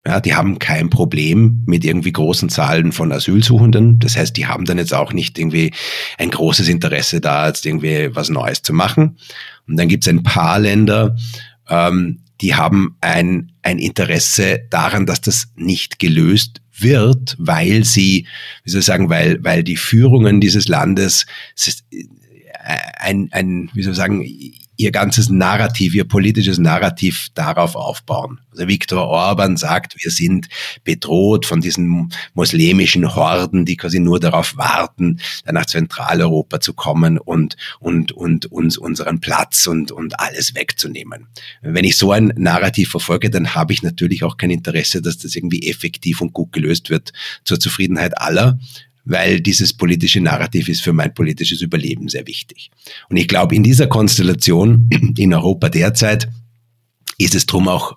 Ja, die haben kein Problem mit irgendwie großen Zahlen von Asylsuchenden. Das heißt, die haben dann jetzt auch nicht irgendwie ein großes Interesse da, jetzt irgendwie was Neues zu machen. Und dann gibt es ein paar Länder, ähm, die haben ein, ein Interesse daran, dass das nicht gelöst wird, weil sie, wie soll ich sagen, weil, weil die Führungen dieses Landes ein, ein, wie soll ich sagen, ihr ganzes Narrativ, ihr politisches Narrativ darauf aufbauen. Also Viktor Orban sagt, wir sind bedroht von diesen muslimischen Horden, die quasi nur darauf warten, nach Zentraleuropa zu kommen und, und, und uns unseren Platz und, und alles wegzunehmen. Wenn ich so ein Narrativ verfolge, dann habe ich natürlich auch kein Interesse, dass das irgendwie effektiv und gut gelöst wird zur Zufriedenheit aller, weil dieses politische Narrativ ist für mein politisches Überleben sehr wichtig. Und ich glaube, in dieser Konstellation in Europa derzeit ist es drum auch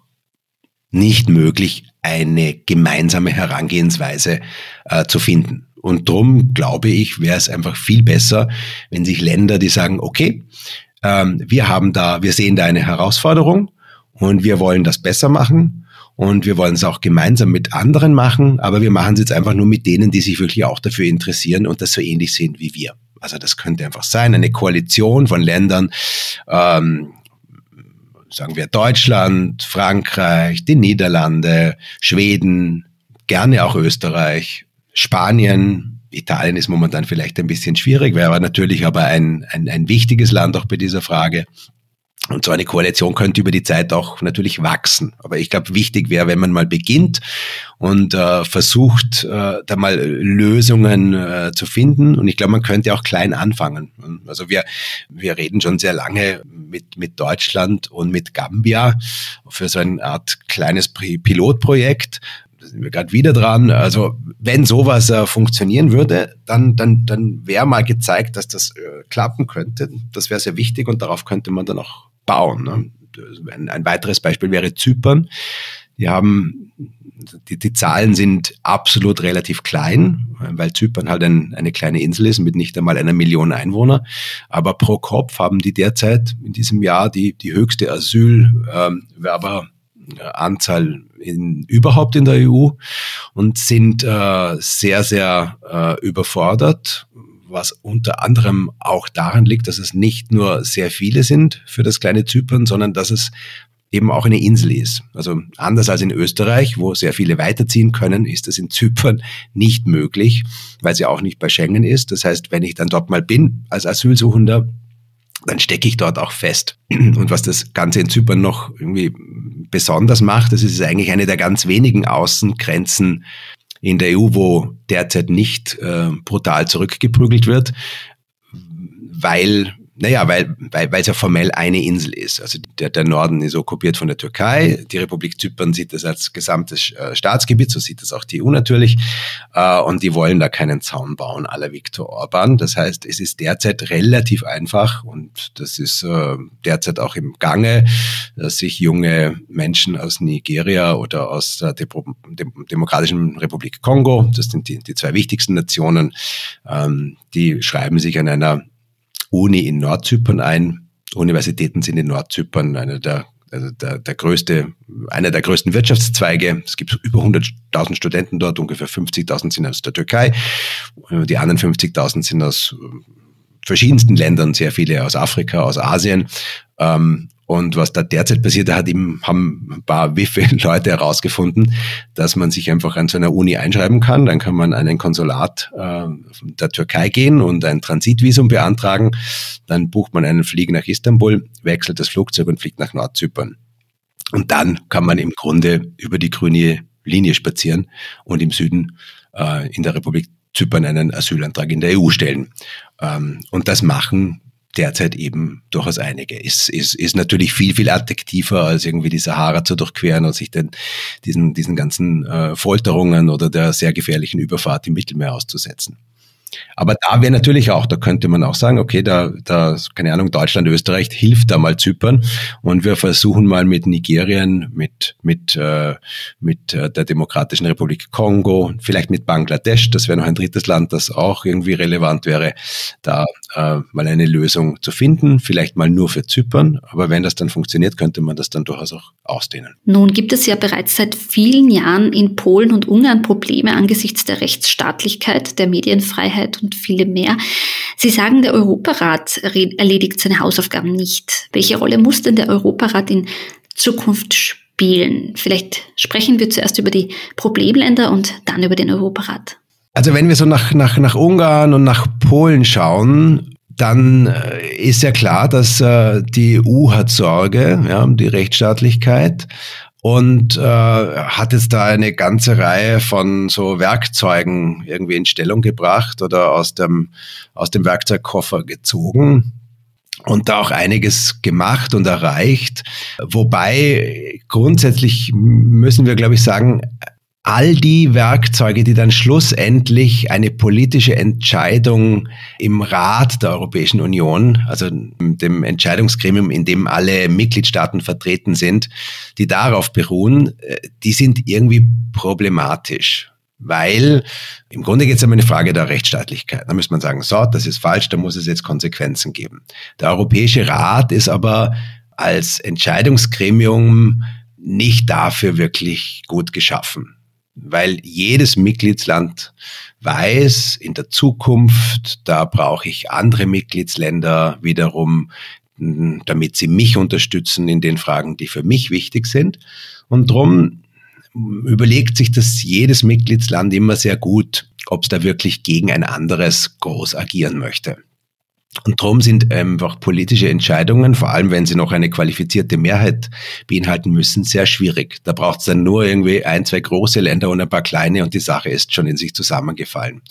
nicht möglich, eine gemeinsame Herangehensweise äh, zu finden. Und drum glaube ich, wäre es einfach viel besser, wenn sich Länder, die sagen, okay, ähm, wir haben da, wir sehen da eine Herausforderung und wir wollen das besser machen und wir wollen es auch gemeinsam mit anderen machen, aber wir machen es jetzt einfach nur mit denen, die sich wirklich auch dafür interessieren und das so ähnlich sehen wie wir. Also das könnte einfach sein, eine Koalition von Ländern, ähm, sagen wir Deutschland, Frankreich, die Niederlande, Schweden, gerne auch Österreich, Spanien, Italien ist momentan vielleicht ein bisschen schwierig, wäre aber natürlich aber ein, ein, ein wichtiges Land auch bei dieser Frage. Und so eine Koalition könnte über die Zeit auch natürlich wachsen. Aber ich glaube, wichtig wäre, wenn man mal beginnt und äh, versucht, äh, da mal Lösungen äh, zu finden. Und ich glaube, man könnte auch klein anfangen. Also wir, wir reden schon sehr lange mit, mit Deutschland und mit Gambia für so eine Art kleines Pilotprojekt. Sind wir gerade wieder dran. Also wenn sowas äh, funktionieren würde, dann, dann, dann wäre mal gezeigt, dass das äh, klappen könnte. Das wäre sehr wichtig und darauf könnte man dann auch bauen. Ne? Ein, ein weiteres Beispiel wäre Zypern. Die haben, die, die Zahlen sind absolut relativ klein, weil Zypern halt ein, eine kleine Insel ist mit nicht einmal einer Million Einwohner. Aber pro Kopf haben die derzeit in diesem Jahr die, die höchste Asylwerberanzahl ähm, in, überhaupt in der EU und sind äh, sehr, sehr äh, überfordert was unter anderem auch daran liegt, dass es nicht nur sehr viele sind für das kleine Zypern, sondern dass es eben auch eine Insel ist. Also anders als in Österreich, wo sehr viele weiterziehen können, ist das in Zypern nicht möglich, weil sie auch nicht bei Schengen ist. Das heißt, wenn ich dann dort mal bin als Asylsuchender, dann stecke ich dort auch fest. Und was das Ganze in Zypern noch irgendwie besonders macht, das ist eigentlich eine der ganz wenigen Außengrenzen in der EU, wo derzeit nicht äh, brutal zurückgeprügelt wird, weil naja, weil weil weil es ja formell eine Insel ist. Also der, der Norden ist okkupiert von der Türkei. Die Republik Zypern sieht das als gesamtes äh, Staatsgebiet, so sieht das auch die EU natürlich. Äh, und die wollen da keinen Zaun bauen, aller Viktor Orban. Das heißt, es ist derzeit relativ einfach und das ist äh, derzeit auch im Gange, dass sich junge Menschen aus Nigeria oder aus der Demokratischen Republik Kongo, das sind die, die zwei wichtigsten Nationen, ähm, die schreiben sich an einer Uni in Nordzypern ein. Universitäten sind in Nordzypern eine der also der, der größte, einer der größten Wirtschaftszweige. Es gibt über 100.000 Studenten dort, ungefähr 50.000 sind aus der Türkei. Die anderen 50.000 sind aus verschiedensten Ländern, sehr viele aus Afrika, aus Asien. Ähm, und was da derzeit passiert, da hat eben, haben ein paar wiffe Leute herausgefunden, dass man sich einfach an so einer Uni einschreiben kann. Dann kann man an ein Konsulat äh, der Türkei gehen und ein Transitvisum beantragen. Dann bucht man einen Flieger nach Istanbul, wechselt das Flugzeug und fliegt nach Nordzypern. Und dann kann man im Grunde über die grüne Linie spazieren und im Süden äh, in der Republik Zypern einen Asylantrag in der EU stellen. Ähm, und das machen derzeit eben durchaus einige. Ist, ist, ist natürlich viel, viel attraktiver, als irgendwie die Sahara zu durchqueren und sich den, diesen, diesen ganzen äh, Folterungen oder der sehr gefährlichen Überfahrt im Mittelmeer auszusetzen. Aber da wäre natürlich auch, da könnte man auch sagen, okay, da, da, keine Ahnung, Deutschland, Österreich hilft da mal Zypern und wir versuchen mal mit Nigerien, mit, mit, äh, mit äh, der Demokratischen Republik Kongo, vielleicht mit Bangladesch, das wäre noch ein drittes Land, das auch irgendwie relevant wäre, da äh, mal eine Lösung zu finden, vielleicht mal nur für Zypern, aber wenn das dann funktioniert, könnte man das dann durchaus auch ausdehnen. Nun gibt es ja bereits seit vielen Jahren in Polen und Ungarn Probleme angesichts der Rechtsstaatlichkeit, der Medienfreiheit und viele mehr. Sie sagen, der Europarat erledigt seine Hausaufgaben nicht. Welche Rolle muss denn der Europarat in Zukunft spielen? Vielleicht sprechen wir zuerst über die Problemländer und dann über den Europarat. Also wenn wir so nach, nach, nach Ungarn und nach Polen schauen, dann äh, ist ja klar, dass äh, die EU hat Sorge ja, um die Rechtsstaatlichkeit und äh, hat jetzt da eine ganze Reihe von so Werkzeugen irgendwie in Stellung gebracht oder aus dem, aus dem Werkzeugkoffer gezogen und da auch einiges gemacht und erreicht. Wobei grundsätzlich müssen wir, glaube ich, sagen, all die Werkzeuge, die dann schlussendlich eine politische Entscheidung im Rat der Europäischen Union, also dem Entscheidungsgremium, in dem alle Mitgliedstaaten vertreten sind, die darauf beruhen, äh, die sind irgendwie problematisch. Weil im Grunde geht es um eine Frage der Rechtsstaatlichkeit. Da muss man sagen, so, das ist falsch, da muss es jetzt Konsequenzen geben. Der Europäische Rat ist aber als Entscheidungsgremium nicht dafür wirklich gut geschaffen weil jedes Mitgliedsland weiß, in der Zukunft, da brauche ich andere Mitgliedsländer wiederum, damit sie mich unterstützen in den Fragen, die für mich wichtig sind. Und darum überlegt sich das jedes Mitgliedsland immer sehr gut, ob es da wirklich gegen ein anderes groß agieren möchte. Und darum sind einfach politische Entscheidungen, vor allem wenn sie noch eine qualifizierte Mehrheit beinhalten müssen, sehr schwierig. Da braucht es dann nur irgendwie ein, zwei große Länder und ein paar kleine und die Sache ist schon in sich zusammengefallen.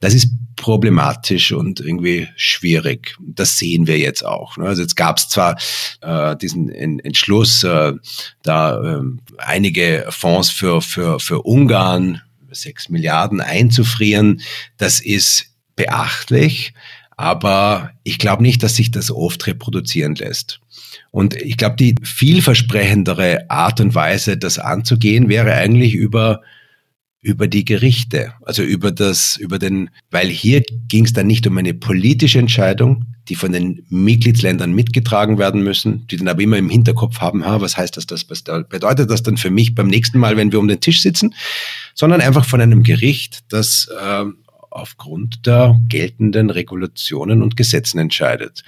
Das ist problematisch und irgendwie schwierig. Das sehen wir jetzt auch. Ne? Also jetzt gab es zwar äh, diesen Entschluss, äh, da äh, einige Fonds für, für, für Ungarn, sechs Milliarden einzufrieren. Das ist beachtlich. Aber ich glaube nicht, dass sich das oft reproduzieren lässt. Und ich glaube, die vielversprechendere Art und Weise, das anzugehen, wäre eigentlich über über die Gerichte, also über das, über den, weil hier ging es dann nicht um eine politische Entscheidung, die von den Mitgliedsländern mitgetragen werden müssen, die dann aber immer im Hinterkopf haben, ha, was heißt das, das, was bedeutet das dann für mich beim nächsten Mal, wenn wir um den Tisch sitzen, sondern einfach von einem Gericht, das äh, aufgrund der geltenden Regulationen und Gesetzen entscheidet.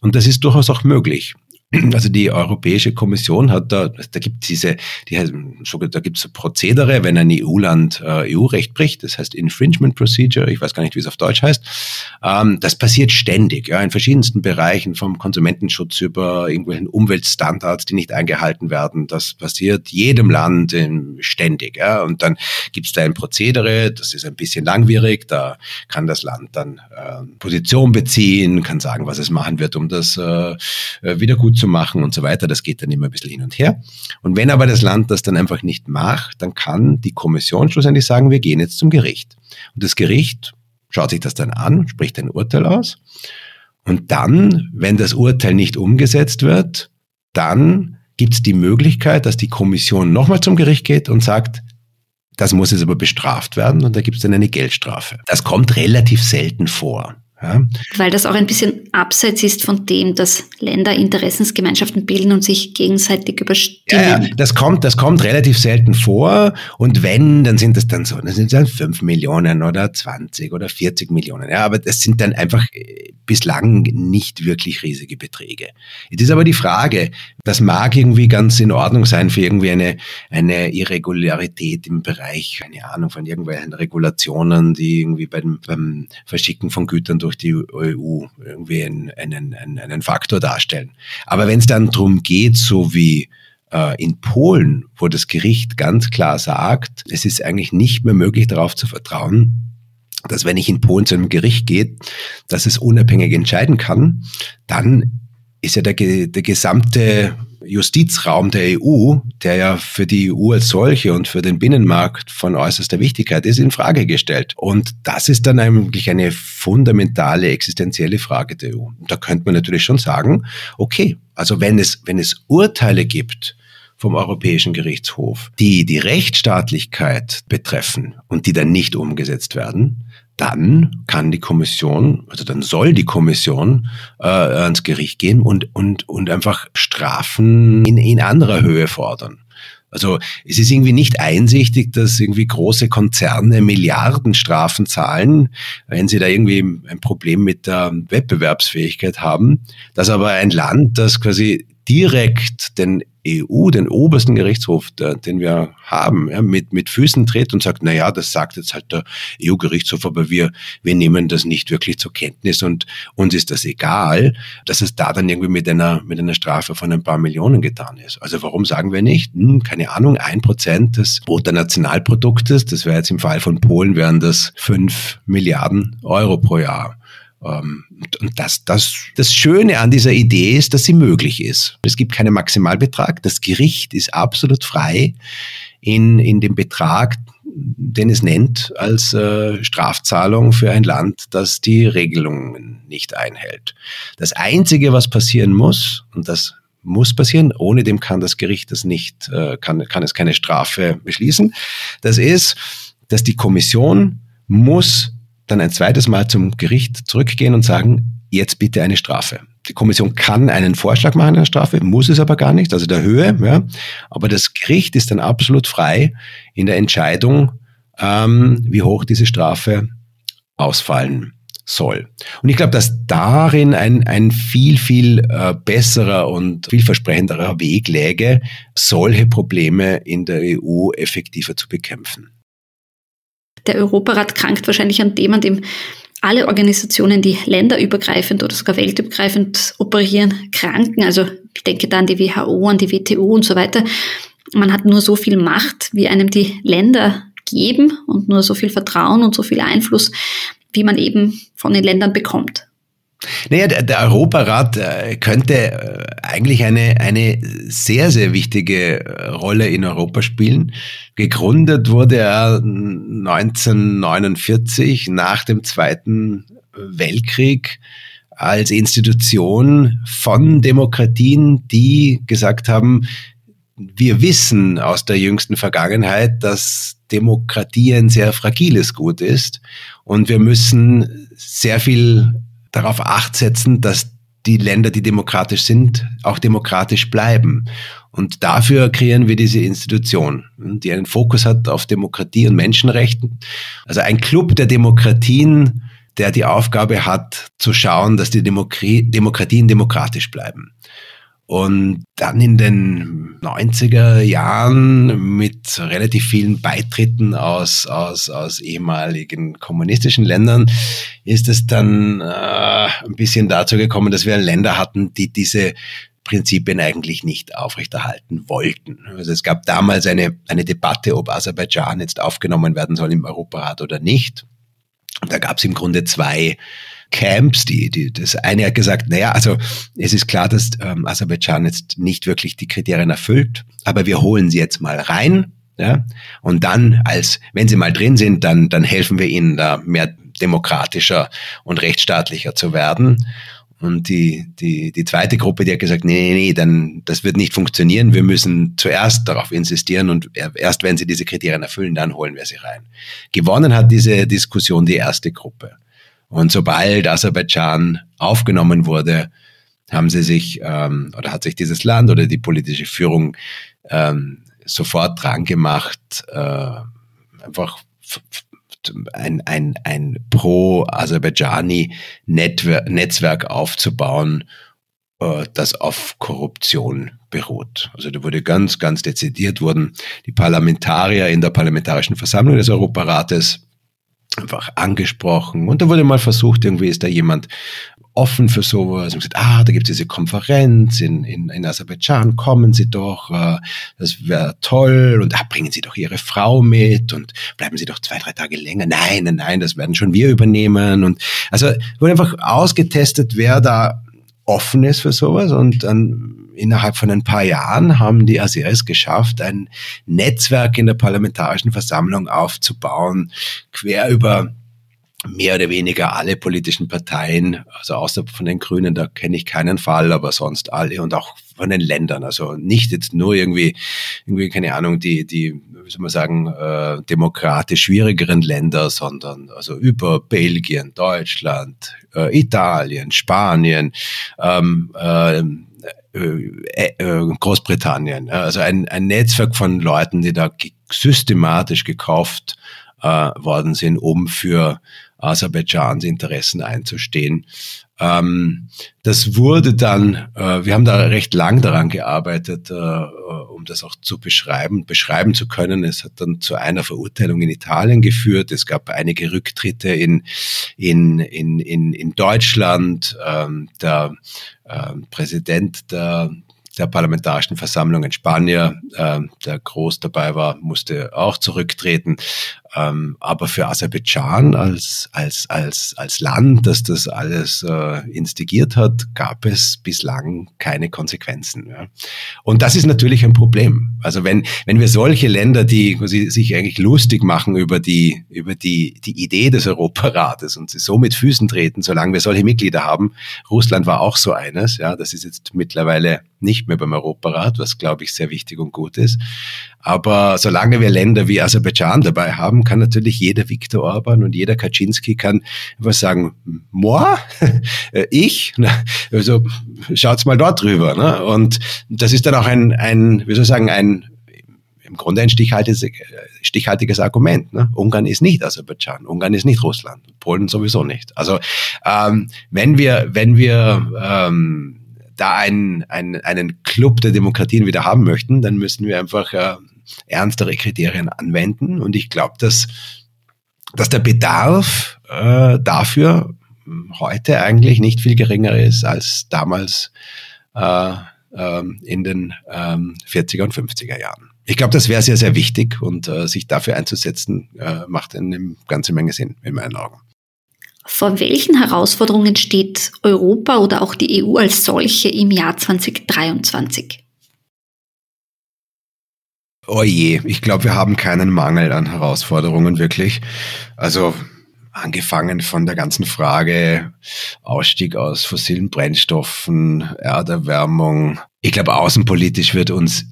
Und das ist durchaus auch möglich. Also die Europäische Kommission hat da, da gibt diese, die, da gibt es Prozedere, wenn ein EU-Land äh, EU-Recht bricht, das heißt Infringement Procedure, ich weiß gar nicht, wie es auf Deutsch heißt. Ähm, das passiert ständig, ja, in verschiedensten Bereichen, vom Konsumentenschutz über irgendwelchen Umweltstandards, die nicht eingehalten werden. Das passiert jedem Land in, ständig, ja. Und dann gibt es da ein Prozedere, das ist ein bisschen langwierig, da kann das Land dann äh, Position beziehen, kann sagen, was es machen wird, um das äh, wieder gut zu machen und so weiter. Das geht dann immer ein bisschen hin und her. Und wenn aber das Land das dann einfach nicht macht, dann kann die Kommission schlussendlich sagen, wir gehen jetzt zum Gericht. Und das Gericht schaut sich das dann an, spricht ein Urteil aus. Und dann, wenn das Urteil nicht umgesetzt wird, dann gibt es die Möglichkeit, dass die Kommission nochmal zum Gericht geht und sagt, das muss jetzt aber bestraft werden und da gibt es dann eine Geldstrafe. Das kommt relativ selten vor. Ja. Weil das auch ein bisschen abseits ist von dem, dass Länder Interessensgemeinschaften bilden und sich gegenseitig überstimmen. Ja, ja, das kommt, das kommt relativ selten vor. Und wenn, dann sind das dann so, dann sind es dann 5 Millionen oder 20 oder 40 Millionen. Ja, aber das sind dann einfach äh, bislang nicht wirklich riesige Beträge. Es ist aber die Frage, das mag irgendwie ganz in Ordnung sein für irgendwie eine, eine Irregularität im Bereich, keine Ahnung, von irgendwelchen Regulationen, die irgendwie beim, beim Verschicken von Gütern durch die EU irgendwie einen, einen, einen, Faktor darstellen. Aber wenn es dann darum geht, so wie äh, in Polen, wo das Gericht ganz klar sagt, es ist eigentlich nicht mehr möglich darauf zu vertrauen, dass wenn ich in Polen zu einem Gericht gehe, dass es unabhängig entscheiden kann, dann ist ja der, der gesamte Justizraum der EU, der ja für die EU als solche und für den Binnenmarkt von äußerster Wichtigkeit ist, in Frage gestellt. Und das ist dann eigentlich eine fundamentale existenzielle Frage der EU. Und da könnte man natürlich schon sagen, okay, also wenn es, wenn es Urteile gibt, vom Europäischen Gerichtshof, die die Rechtsstaatlichkeit betreffen und die dann nicht umgesetzt werden, dann kann die Kommission, also dann soll die Kommission äh, ans Gericht gehen und, und, und einfach Strafen in, in anderer Höhe fordern. Also es ist irgendwie nicht einsichtig, dass irgendwie große Konzerne Milliardenstrafen zahlen, wenn sie da irgendwie ein Problem mit der Wettbewerbsfähigkeit haben, dass aber ein Land, das quasi direkt den EU, den obersten Gerichtshof, der, den wir haben, ja, mit, mit Füßen tritt und sagt, na ja, das sagt jetzt halt der EU-Gerichtshof, aber wir, wir nehmen das nicht wirklich zur Kenntnis und uns ist das egal, dass es da dann irgendwie mit einer, mit einer Strafe von ein paar Millionen getan ist. Also warum sagen wir nicht? Hm, keine Ahnung, ein Prozent des Bruttonationalproduktes, das wäre jetzt im Fall von Polen, wären das fünf Milliarden Euro pro Jahr. Ähm, und das, das, das Schöne an dieser Idee ist, dass sie möglich ist. Es gibt keinen Maximalbetrag. Das Gericht ist absolut frei in, in dem Betrag, den es nennt, als äh, Strafzahlung für ein Land, das die Regelungen nicht einhält. Das Einzige, was passieren muss, und das muss passieren, ohne dem kann das Gericht das nicht, äh, kann, kann es keine Strafe beschließen, das ist, dass die Kommission muss dann ein zweites Mal zum Gericht zurückgehen und sagen, jetzt bitte eine Strafe. Die Kommission kann einen Vorschlag machen einer Strafe, muss es aber gar nicht, also der Höhe. Ja. Aber das Gericht ist dann absolut frei in der Entscheidung, ähm, wie hoch diese Strafe ausfallen soll. Und ich glaube, dass darin ein, ein viel, viel äh, besserer und vielversprechenderer Weg läge, solche Probleme in der EU effektiver zu bekämpfen. Der Europarat krankt wahrscheinlich an dem, an dem alle Organisationen, die länderübergreifend oder sogar weltübergreifend operieren, kranken. Also ich denke da an die WHO, an die WTO und so weiter. Man hat nur so viel Macht, wie einem die Länder geben und nur so viel Vertrauen und so viel Einfluss, wie man eben von den Ländern bekommt. Naja, der, der Europarat äh, könnte äh, eigentlich eine, eine sehr, sehr wichtige äh, Rolle in Europa spielen. Gegründet wurde er 1949 nach dem Zweiten Weltkrieg als Institution von Demokratien, die gesagt haben, wir wissen aus der jüngsten Vergangenheit, dass Demokratie ein sehr fragiles Gut ist und wir müssen sehr viel darauf acht setzen, dass die Länder, die demokratisch sind, auch demokratisch bleiben. Und dafür kreieren wir diese Institution, die einen Fokus hat auf Demokratie und Menschenrechten. Also ein Club der Demokratien, der die Aufgabe hat, zu schauen, dass die Demokratie, Demokratien demokratisch bleiben. Und dann in den 90er Jahren mit relativ vielen Beitritten aus, aus, aus ehemaligen kommunistischen Ländern ist es dann äh, ein bisschen dazu gekommen, dass wir Länder hatten, die diese Prinzipien eigentlich nicht aufrechterhalten wollten. Also es gab damals eine, eine Debatte, ob Aserbaidschan jetzt aufgenommen werden soll im Europarat oder nicht. Da gab es im Grunde zwei Camps, die, die, das eine hat gesagt, naja, also es ist klar, dass ähm, Aserbaidschan jetzt nicht wirklich die Kriterien erfüllt, aber wir holen sie jetzt mal rein, ja, und dann als, wenn sie mal drin sind, dann, dann helfen wir ihnen da mehr demokratischer und rechtsstaatlicher zu werden. Und die, die, die zweite Gruppe, die hat gesagt, nee, nee, nee, dann, das wird nicht funktionieren. Wir müssen zuerst darauf insistieren und erst wenn sie diese Kriterien erfüllen, dann holen wir sie rein. Gewonnen hat diese Diskussion die erste Gruppe. Und sobald Aserbaidschan aufgenommen wurde, haben sie sich ähm, oder hat sich dieses Land oder die politische Führung ähm, sofort dran gemacht, äh, einfach ein, ein, ein pro-Aserbaidschani Netzwerk aufzubauen, äh, das auf Korruption beruht. Also da wurde ganz, ganz dezidiert wurden die Parlamentarier in der Parlamentarischen Versammlung des Europarates einfach angesprochen. Und da wurde mal versucht, irgendwie ist da jemand offen für sowas und gesagt, ah, da gibt es diese Konferenz in, in, in Aserbaidschan, kommen Sie doch, äh, das wäre toll und ah, bringen Sie doch Ihre Frau mit und bleiben Sie doch zwei, drei Tage länger. Nein, nein, nein, das werden schon wir übernehmen. Und also wurde einfach ausgetestet, wer da offen ist für sowas und dann innerhalb von ein paar Jahren haben die Aseris geschafft, ein Netzwerk in der Parlamentarischen Versammlung aufzubauen, quer über mehr oder weniger alle politischen Parteien, also außer von den Grünen, da kenne ich keinen Fall, aber sonst alle und auch von den Ländern. Also nicht jetzt nur irgendwie, irgendwie keine Ahnung, die, die, wie soll man sagen, äh, demokratisch schwierigeren Länder, sondern also über Belgien, Deutschland, äh, Italien, Spanien, ähm, äh, äh, äh, Großbritannien. Also ein, ein Netzwerk von Leuten, die da systematisch gekauft äh, worden sind, um für Aserbaidschans Interessen einzustehen. Ähm, das wurde dann, äh, wir haben da recht lang daran gearbeitet, äh, um das auch zu beschreiben, beschreiben zu können. Es hat dann zu einer Verurteilung in Italien geführt. Es gab einige Rücktritte in, in, in, in, in Deutschland. Ähm, der äh, Präsident der der Parlamentarischen Versammlung in Spanien, äh, der groß dabei war, musste auch zurücktreten. Ähm, aber für Aserbaidschan als, als, als, als Land, das das alles äh, instigiert hat, gab es bislang keine Konsequenzen. Ja. Und das ist natürlich ein Problem. Also wenn, wenn wir solche Länder, die sich eigentlich lustig machen über die, über die, die Idee des Europarates und sie so mit Füßen treten, solange wir solche Mitglieder haben, Russland war auch so eines, ja, das ist jetzt mittlerweile nicht mehr beim Europarat, was glaube ich sehr wichtig und gut ist. Aber solange wir Länder wie Aserbaidschan dabei haben, kann natürlich jeder Viktor Orban und jeder Kaczynski kann einfach sagen, moi, ich, also schaut's mal dort drüber. Ne? Und das ist dann auch ein, ein, wie soll ich sagen, ein im Grunde ein stichhaltiges, stichhaltiges Argument. Ne? Ungarn ist nicht Aserbaidschan, Ungarn ist nicht Russland, Polen sowieso nicht. Also ähm, wenn wir, wenn wir ähm, da einen, einen, einen Club der Demokratien wieder haben möchten, dann müssen wir einfach äh, ernstere Kriterien anwenden. Und ich glaube, dass, dass der Bedarf äh, dafür heute eigentlich nicht viel geringer ist als damals äh, äh, in den äh, 40er und 50er Jahren. Ich glaube, das wäre sehr, sehr wichtig und äh, sich dafür einzusetzen, äh, macht eine ganze Menge Sinn in meinen Augen. Vor welchen Herausforderungen steht Europa oder auch die EU als solche im Jahr 2023? Oh je, ich glaube, wir haben keinen Mangel an Herausforderungen wirklich. Also angefangen von der ganzen Frage Ausstieg aus fossilen Brennstoffen, Erderwärmung. Ich glaube, außenpolitisch wird uns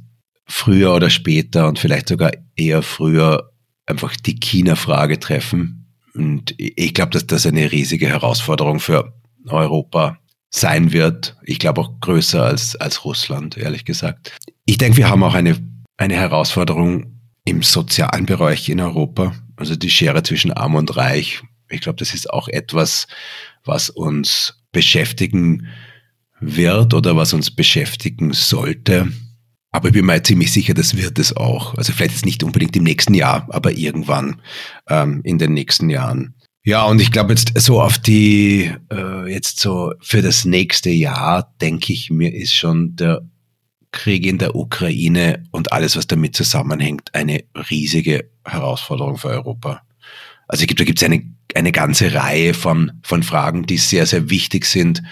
früher oder später und vielleicht sogar eher früher einfach die China-Frage treffen. Und ich glaube, dass das eine riesige Herausforderung für Europa sein wird. Ich glaube auch größer als, als Russland, ehrlich gesagt. Ich denke, wir haben auch eine, eine Herausforderung im sozialen Bereich in Europa. Also die Schere zwischen Arm und Reich. Ich glaube, das ist auch etwas, was uns beschäftigen wird oder was uns beschäftigen sollte. Aber ich bin mir ziemlich sicher, das wird es auch. Also vielleicht jetzt nicht unbedingt im nächsten Jahr, aber irgendwann ähm, in den nächsten Jahren. Ja, und ich glaube jetzt so auf die, äh, jetzt so für das nächste Jahr, denke ich mir, ist schon der Krieg in der Ukraine und alles, was damit zusammenhängt, eine riesige Herausforderung für Europa. Also da gibt es eine, eine ganze Reihe von, von Fragen, die sehr, sehr wichtig sind,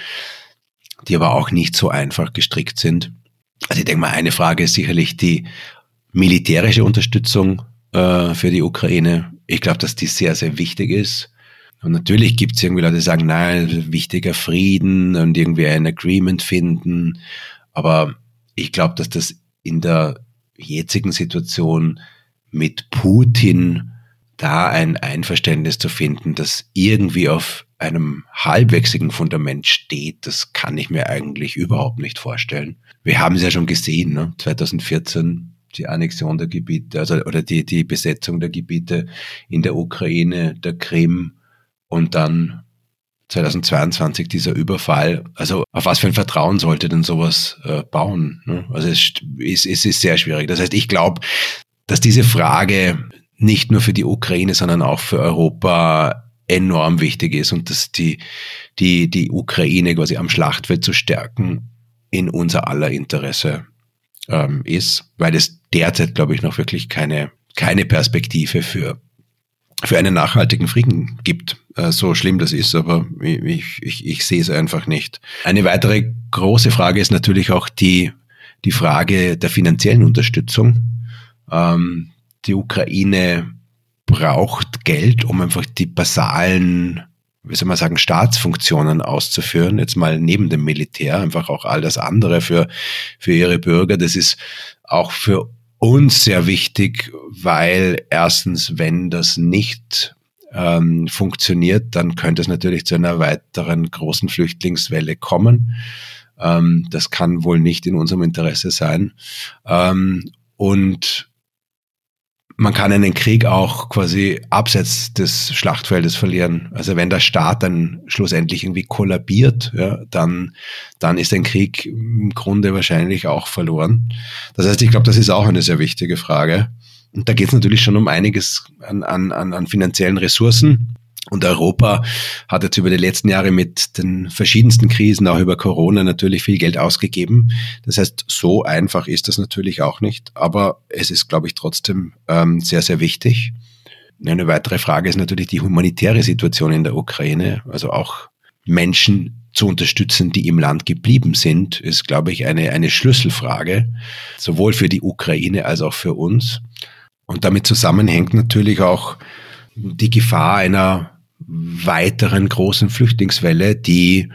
die aber auch nicht so einfach gestrickt sind. Also ich denke mal, eine Frage ist sicherlich die militärische Unterstützung äh, für die Ukraine. Ich glaube, dass die sehr, sehr wichtig ist. Und natürlich gibt es irgendwie Leute, die sagen, nein, wichtiger Frieden und irgendwie ein Agreement finden. Aber ich glaube, dass das in der jetzigen Situation mit Putin da ein Einverständnis zu finden, das irgendwie auf einem halbwechsigen Fundament steht, das kann ich mir eigentlich überhaupt nicht vorstellen. Wir haben es ja schon gesehen, ne? 2014 die Annexion der Gebiete, also oder die, die Besetzung der Gebiete in der Ukraine, der Krim und dann 2022 dieser Überfall. Also auf was für ein Vertrauen sollte denn sowas äh, bauen? Ne? Also es ist, es ist sehr schwierig. Das heißt, ich glaube, dass diese Frage nicht nur für die Ukraine, sondern auch für Europa enorm wichtig ist und dass die, die, die Ukraine quasi am Schlachtfeld zu stärken in unser aller Interesse ähm, ist, weil es derzeit, glaube ich, noch wirklich keine, keine Perspektive für, für einen nachhaltigen Frieden gibt. Äh, so schlimm das ist, aber ich, ich, ich sehe es einfach nicht. Eine weitere große Frage ist natürlich auch die, die Frage der finanziellen Unterstützung. Ähm, die Ukraine braucht Geld, um einfach die basalen, wie soll man sagen, Staatsfunktionen auszuführen. Jetzt mal neben dem Militär, einfach auch all das andere für, für ihre Bürger. Das ist auch für uns sehr wichtig, weil erstens, wenn das nicht ähm, funktioniert, dann könnte es natürlich zu einer weiteren großen Flüchtlingswelle kommen. Ähm, das kann wohl nicht in unserem Interesse sein. Ähm, und man kann einen Krieg auch quasi abseits des Schlachtfeldes verlieren. Also wenn der Staat dann schlussendlich irgendwie kollabiert, ja, dann, dann ist ein Krieg im Grunde wahrscheinlich auch verloren. Das heißt, ich glaube, das ist auch eine sehr wichtige Frage. Und da geht es natürlich schon um einiges an, an, an finanziellen Ressourcen. Und Europa hat jetzt über die letzten Jahre mit den verschiedensten Krisen, auch über Corona, natürlich viel Geld ausgegeben. Das heißt, so einfach ist das natürlich auch nicht. Aber es ist, glaube ich, trotzdem ähm, sehr, sehr wichtig. Eine weitere Frage ist natürlich die humanitäre Situation in der Ukraine. Also auch Menschen zu unterstützen, die im Land geblieben sind, ist, glaube ich, eine, eine Schlüsselfrage, sowohl für die Ukraine als auch für uns. Und damit zusammenhängt natürlich auch die Gefahr einer weiteren großen Flüchtlingswelle, die,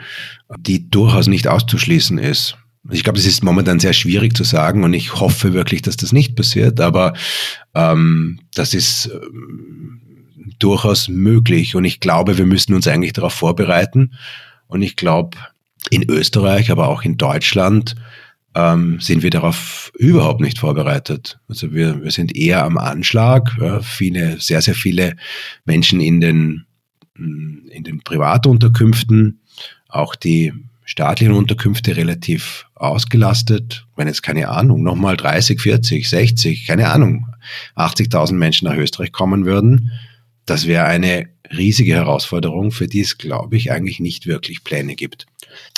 die durchaus nicht auszuschließen ist. Ich glaube, es ist momentan sehr schwierig zu sagen und ich hoffe wirklich, dass das nicht passiert, aber ähm, das ist ähm, durchaus möglich und ich glaube, wir müssen uns eigentlich darauf vorbereiten und ich glaube, in Österreich, aber auch in Deutschland ähm, sind wir darauf überhaupt nicht vorbereitet. Also wir, wir sind eher am Anschlag. Ja, viele, sehr, sehr viele Menschen in den in den Privatunterkünften, auch die staatlichen Unterkünfte relativ ausgelastet. Wenn jetzt keine Ahnung, nochmal 30, 40, 60, keine Ahnung, 80.000 Menschen nach Österreich kommen würden, das wäre eine riesige Herausforderung, für die es, glaube ich, eigentlich nicht wirklich Pläne gibt.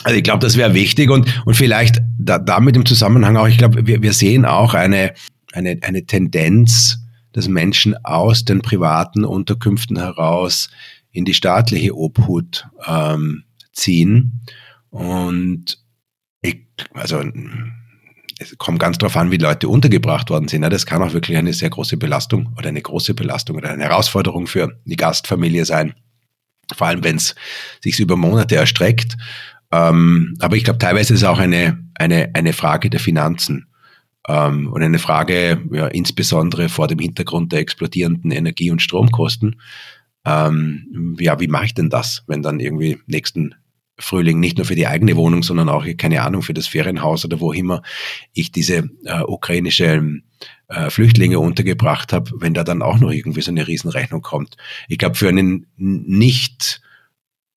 Also ich glaube, das wäre wichtig und, und vielleicht da, damit im Zusammenhang auch, ich glaube, wir, wir sehen auch eine, eine, eine Tendenz, dass Menschen aus den privaten Unterkünften heraus in die staatliche Obhut ähm, ziehen. Und ich, also es kommt ganz darauf an, wie Leute untergebracht worden sind. Das kann auch wirklich eine sehr große Belastung oder eine große Belastung oder eine Herausforderung für die Gastfamilie sein. Vor allem, wenn es sich über Monate erstreckt. Ähm, aber ich glaube, teilweise ist es auch eine, eine, eine Frage der Finanzen ähm, und eine Frage, ja, insbesondere vor dem Hintergrund der explodierenden Energie- und Stromkosten, ähm, ja, wie mache ich denn das, wenn dann irgendwie nächsten Frühling nicht nur für die eigene Wohnung, sondern auch, keine Ahnung, für das Ferienhaus oder wo immer ich diese äh, ukrainische äh, Flüchtlinge untergebracht habe, wenn da dann auch noch irgendwie so eine Riesenrechnung kommt. Ich glaube, für einen nicht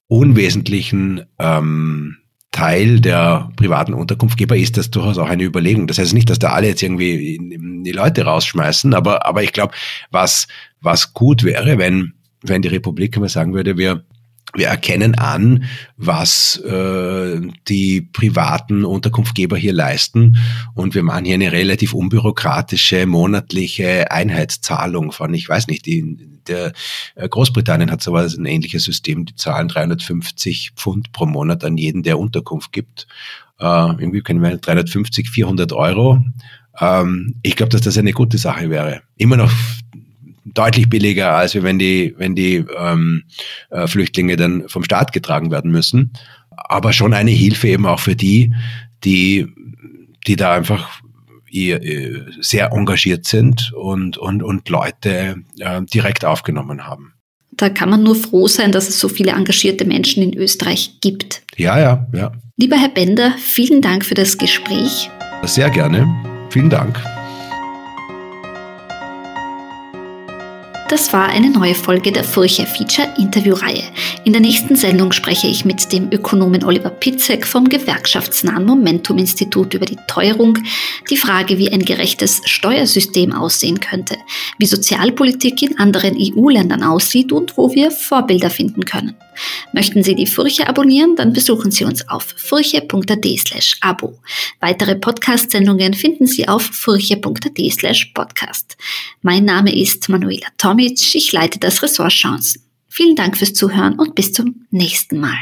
unwesentlichen ähm, Teil der privaten Unterkunftgeber ist das durchaus auch eine Überlegung. Das heißt nicht, dass da alle jetzt irgendwie die Leute rausschmeißen, aber, aber ich glaube, was, was gut wäre, wenn, wenn die Republik immer sagen würde, wir wir erkennen an, was äh, die privaten Unterkunftgeber hier leisten und wir machen hier eine relativ unbürokratische monatliche Einheitszahlung von, ich weiß nicht, die, der äh, Großbritannien hat sowas ein ähnliches System, die zahlen 350 Pfund pro Monat an jeden, der Unterkunft gibt. Äh, irgendwie können wir 350, 400 Euro. Ähm, ich glaube, dass das eine gute Sache wäre. Immer noch deutlich billiger, als wenn die, wenn die ähm, äh, Flüchtlinge dann vom Staat getragen werden müssen. Aber schon eine Hilfe eben auch für die, die, die da einfach sehr engagiert sind und, und, und Leute äh, direkt aufgenommen haben. Da kann man nur froh sein, dass es so viele engagierte Menschen in Österreich gibt. Ja, ja, ja. Lieber Herr Bender, vielen Dank für das Gespräch. Sehr gerne. Vielen Dank. Das war eine neue Folge der Furche Feature Interviewreihe. In der nächsten Sendung spreche ich mit dem Ökonomen Oliver Pitzek vom gewerkschaftsnahen Momentum Institut über die Teuerung, die Frage, wie ein gerechtes Steuersystem aussehen könnte, wie Sozialpolitik in anderen EU-Ländern aussieht und wo wir Vorbilder finden können. Möchten Sie die Furche abonnieren, dann besuchen Sie uns auf furche.at slash abo. Weitere Podcast-Sendungen finden Sie auf furche.at slash podcast. Mein Name ist Manuela Tomic, ich leite das Ressort Chancen. Vielen Dank fürs Zuhören und bis zum nächsten Mal.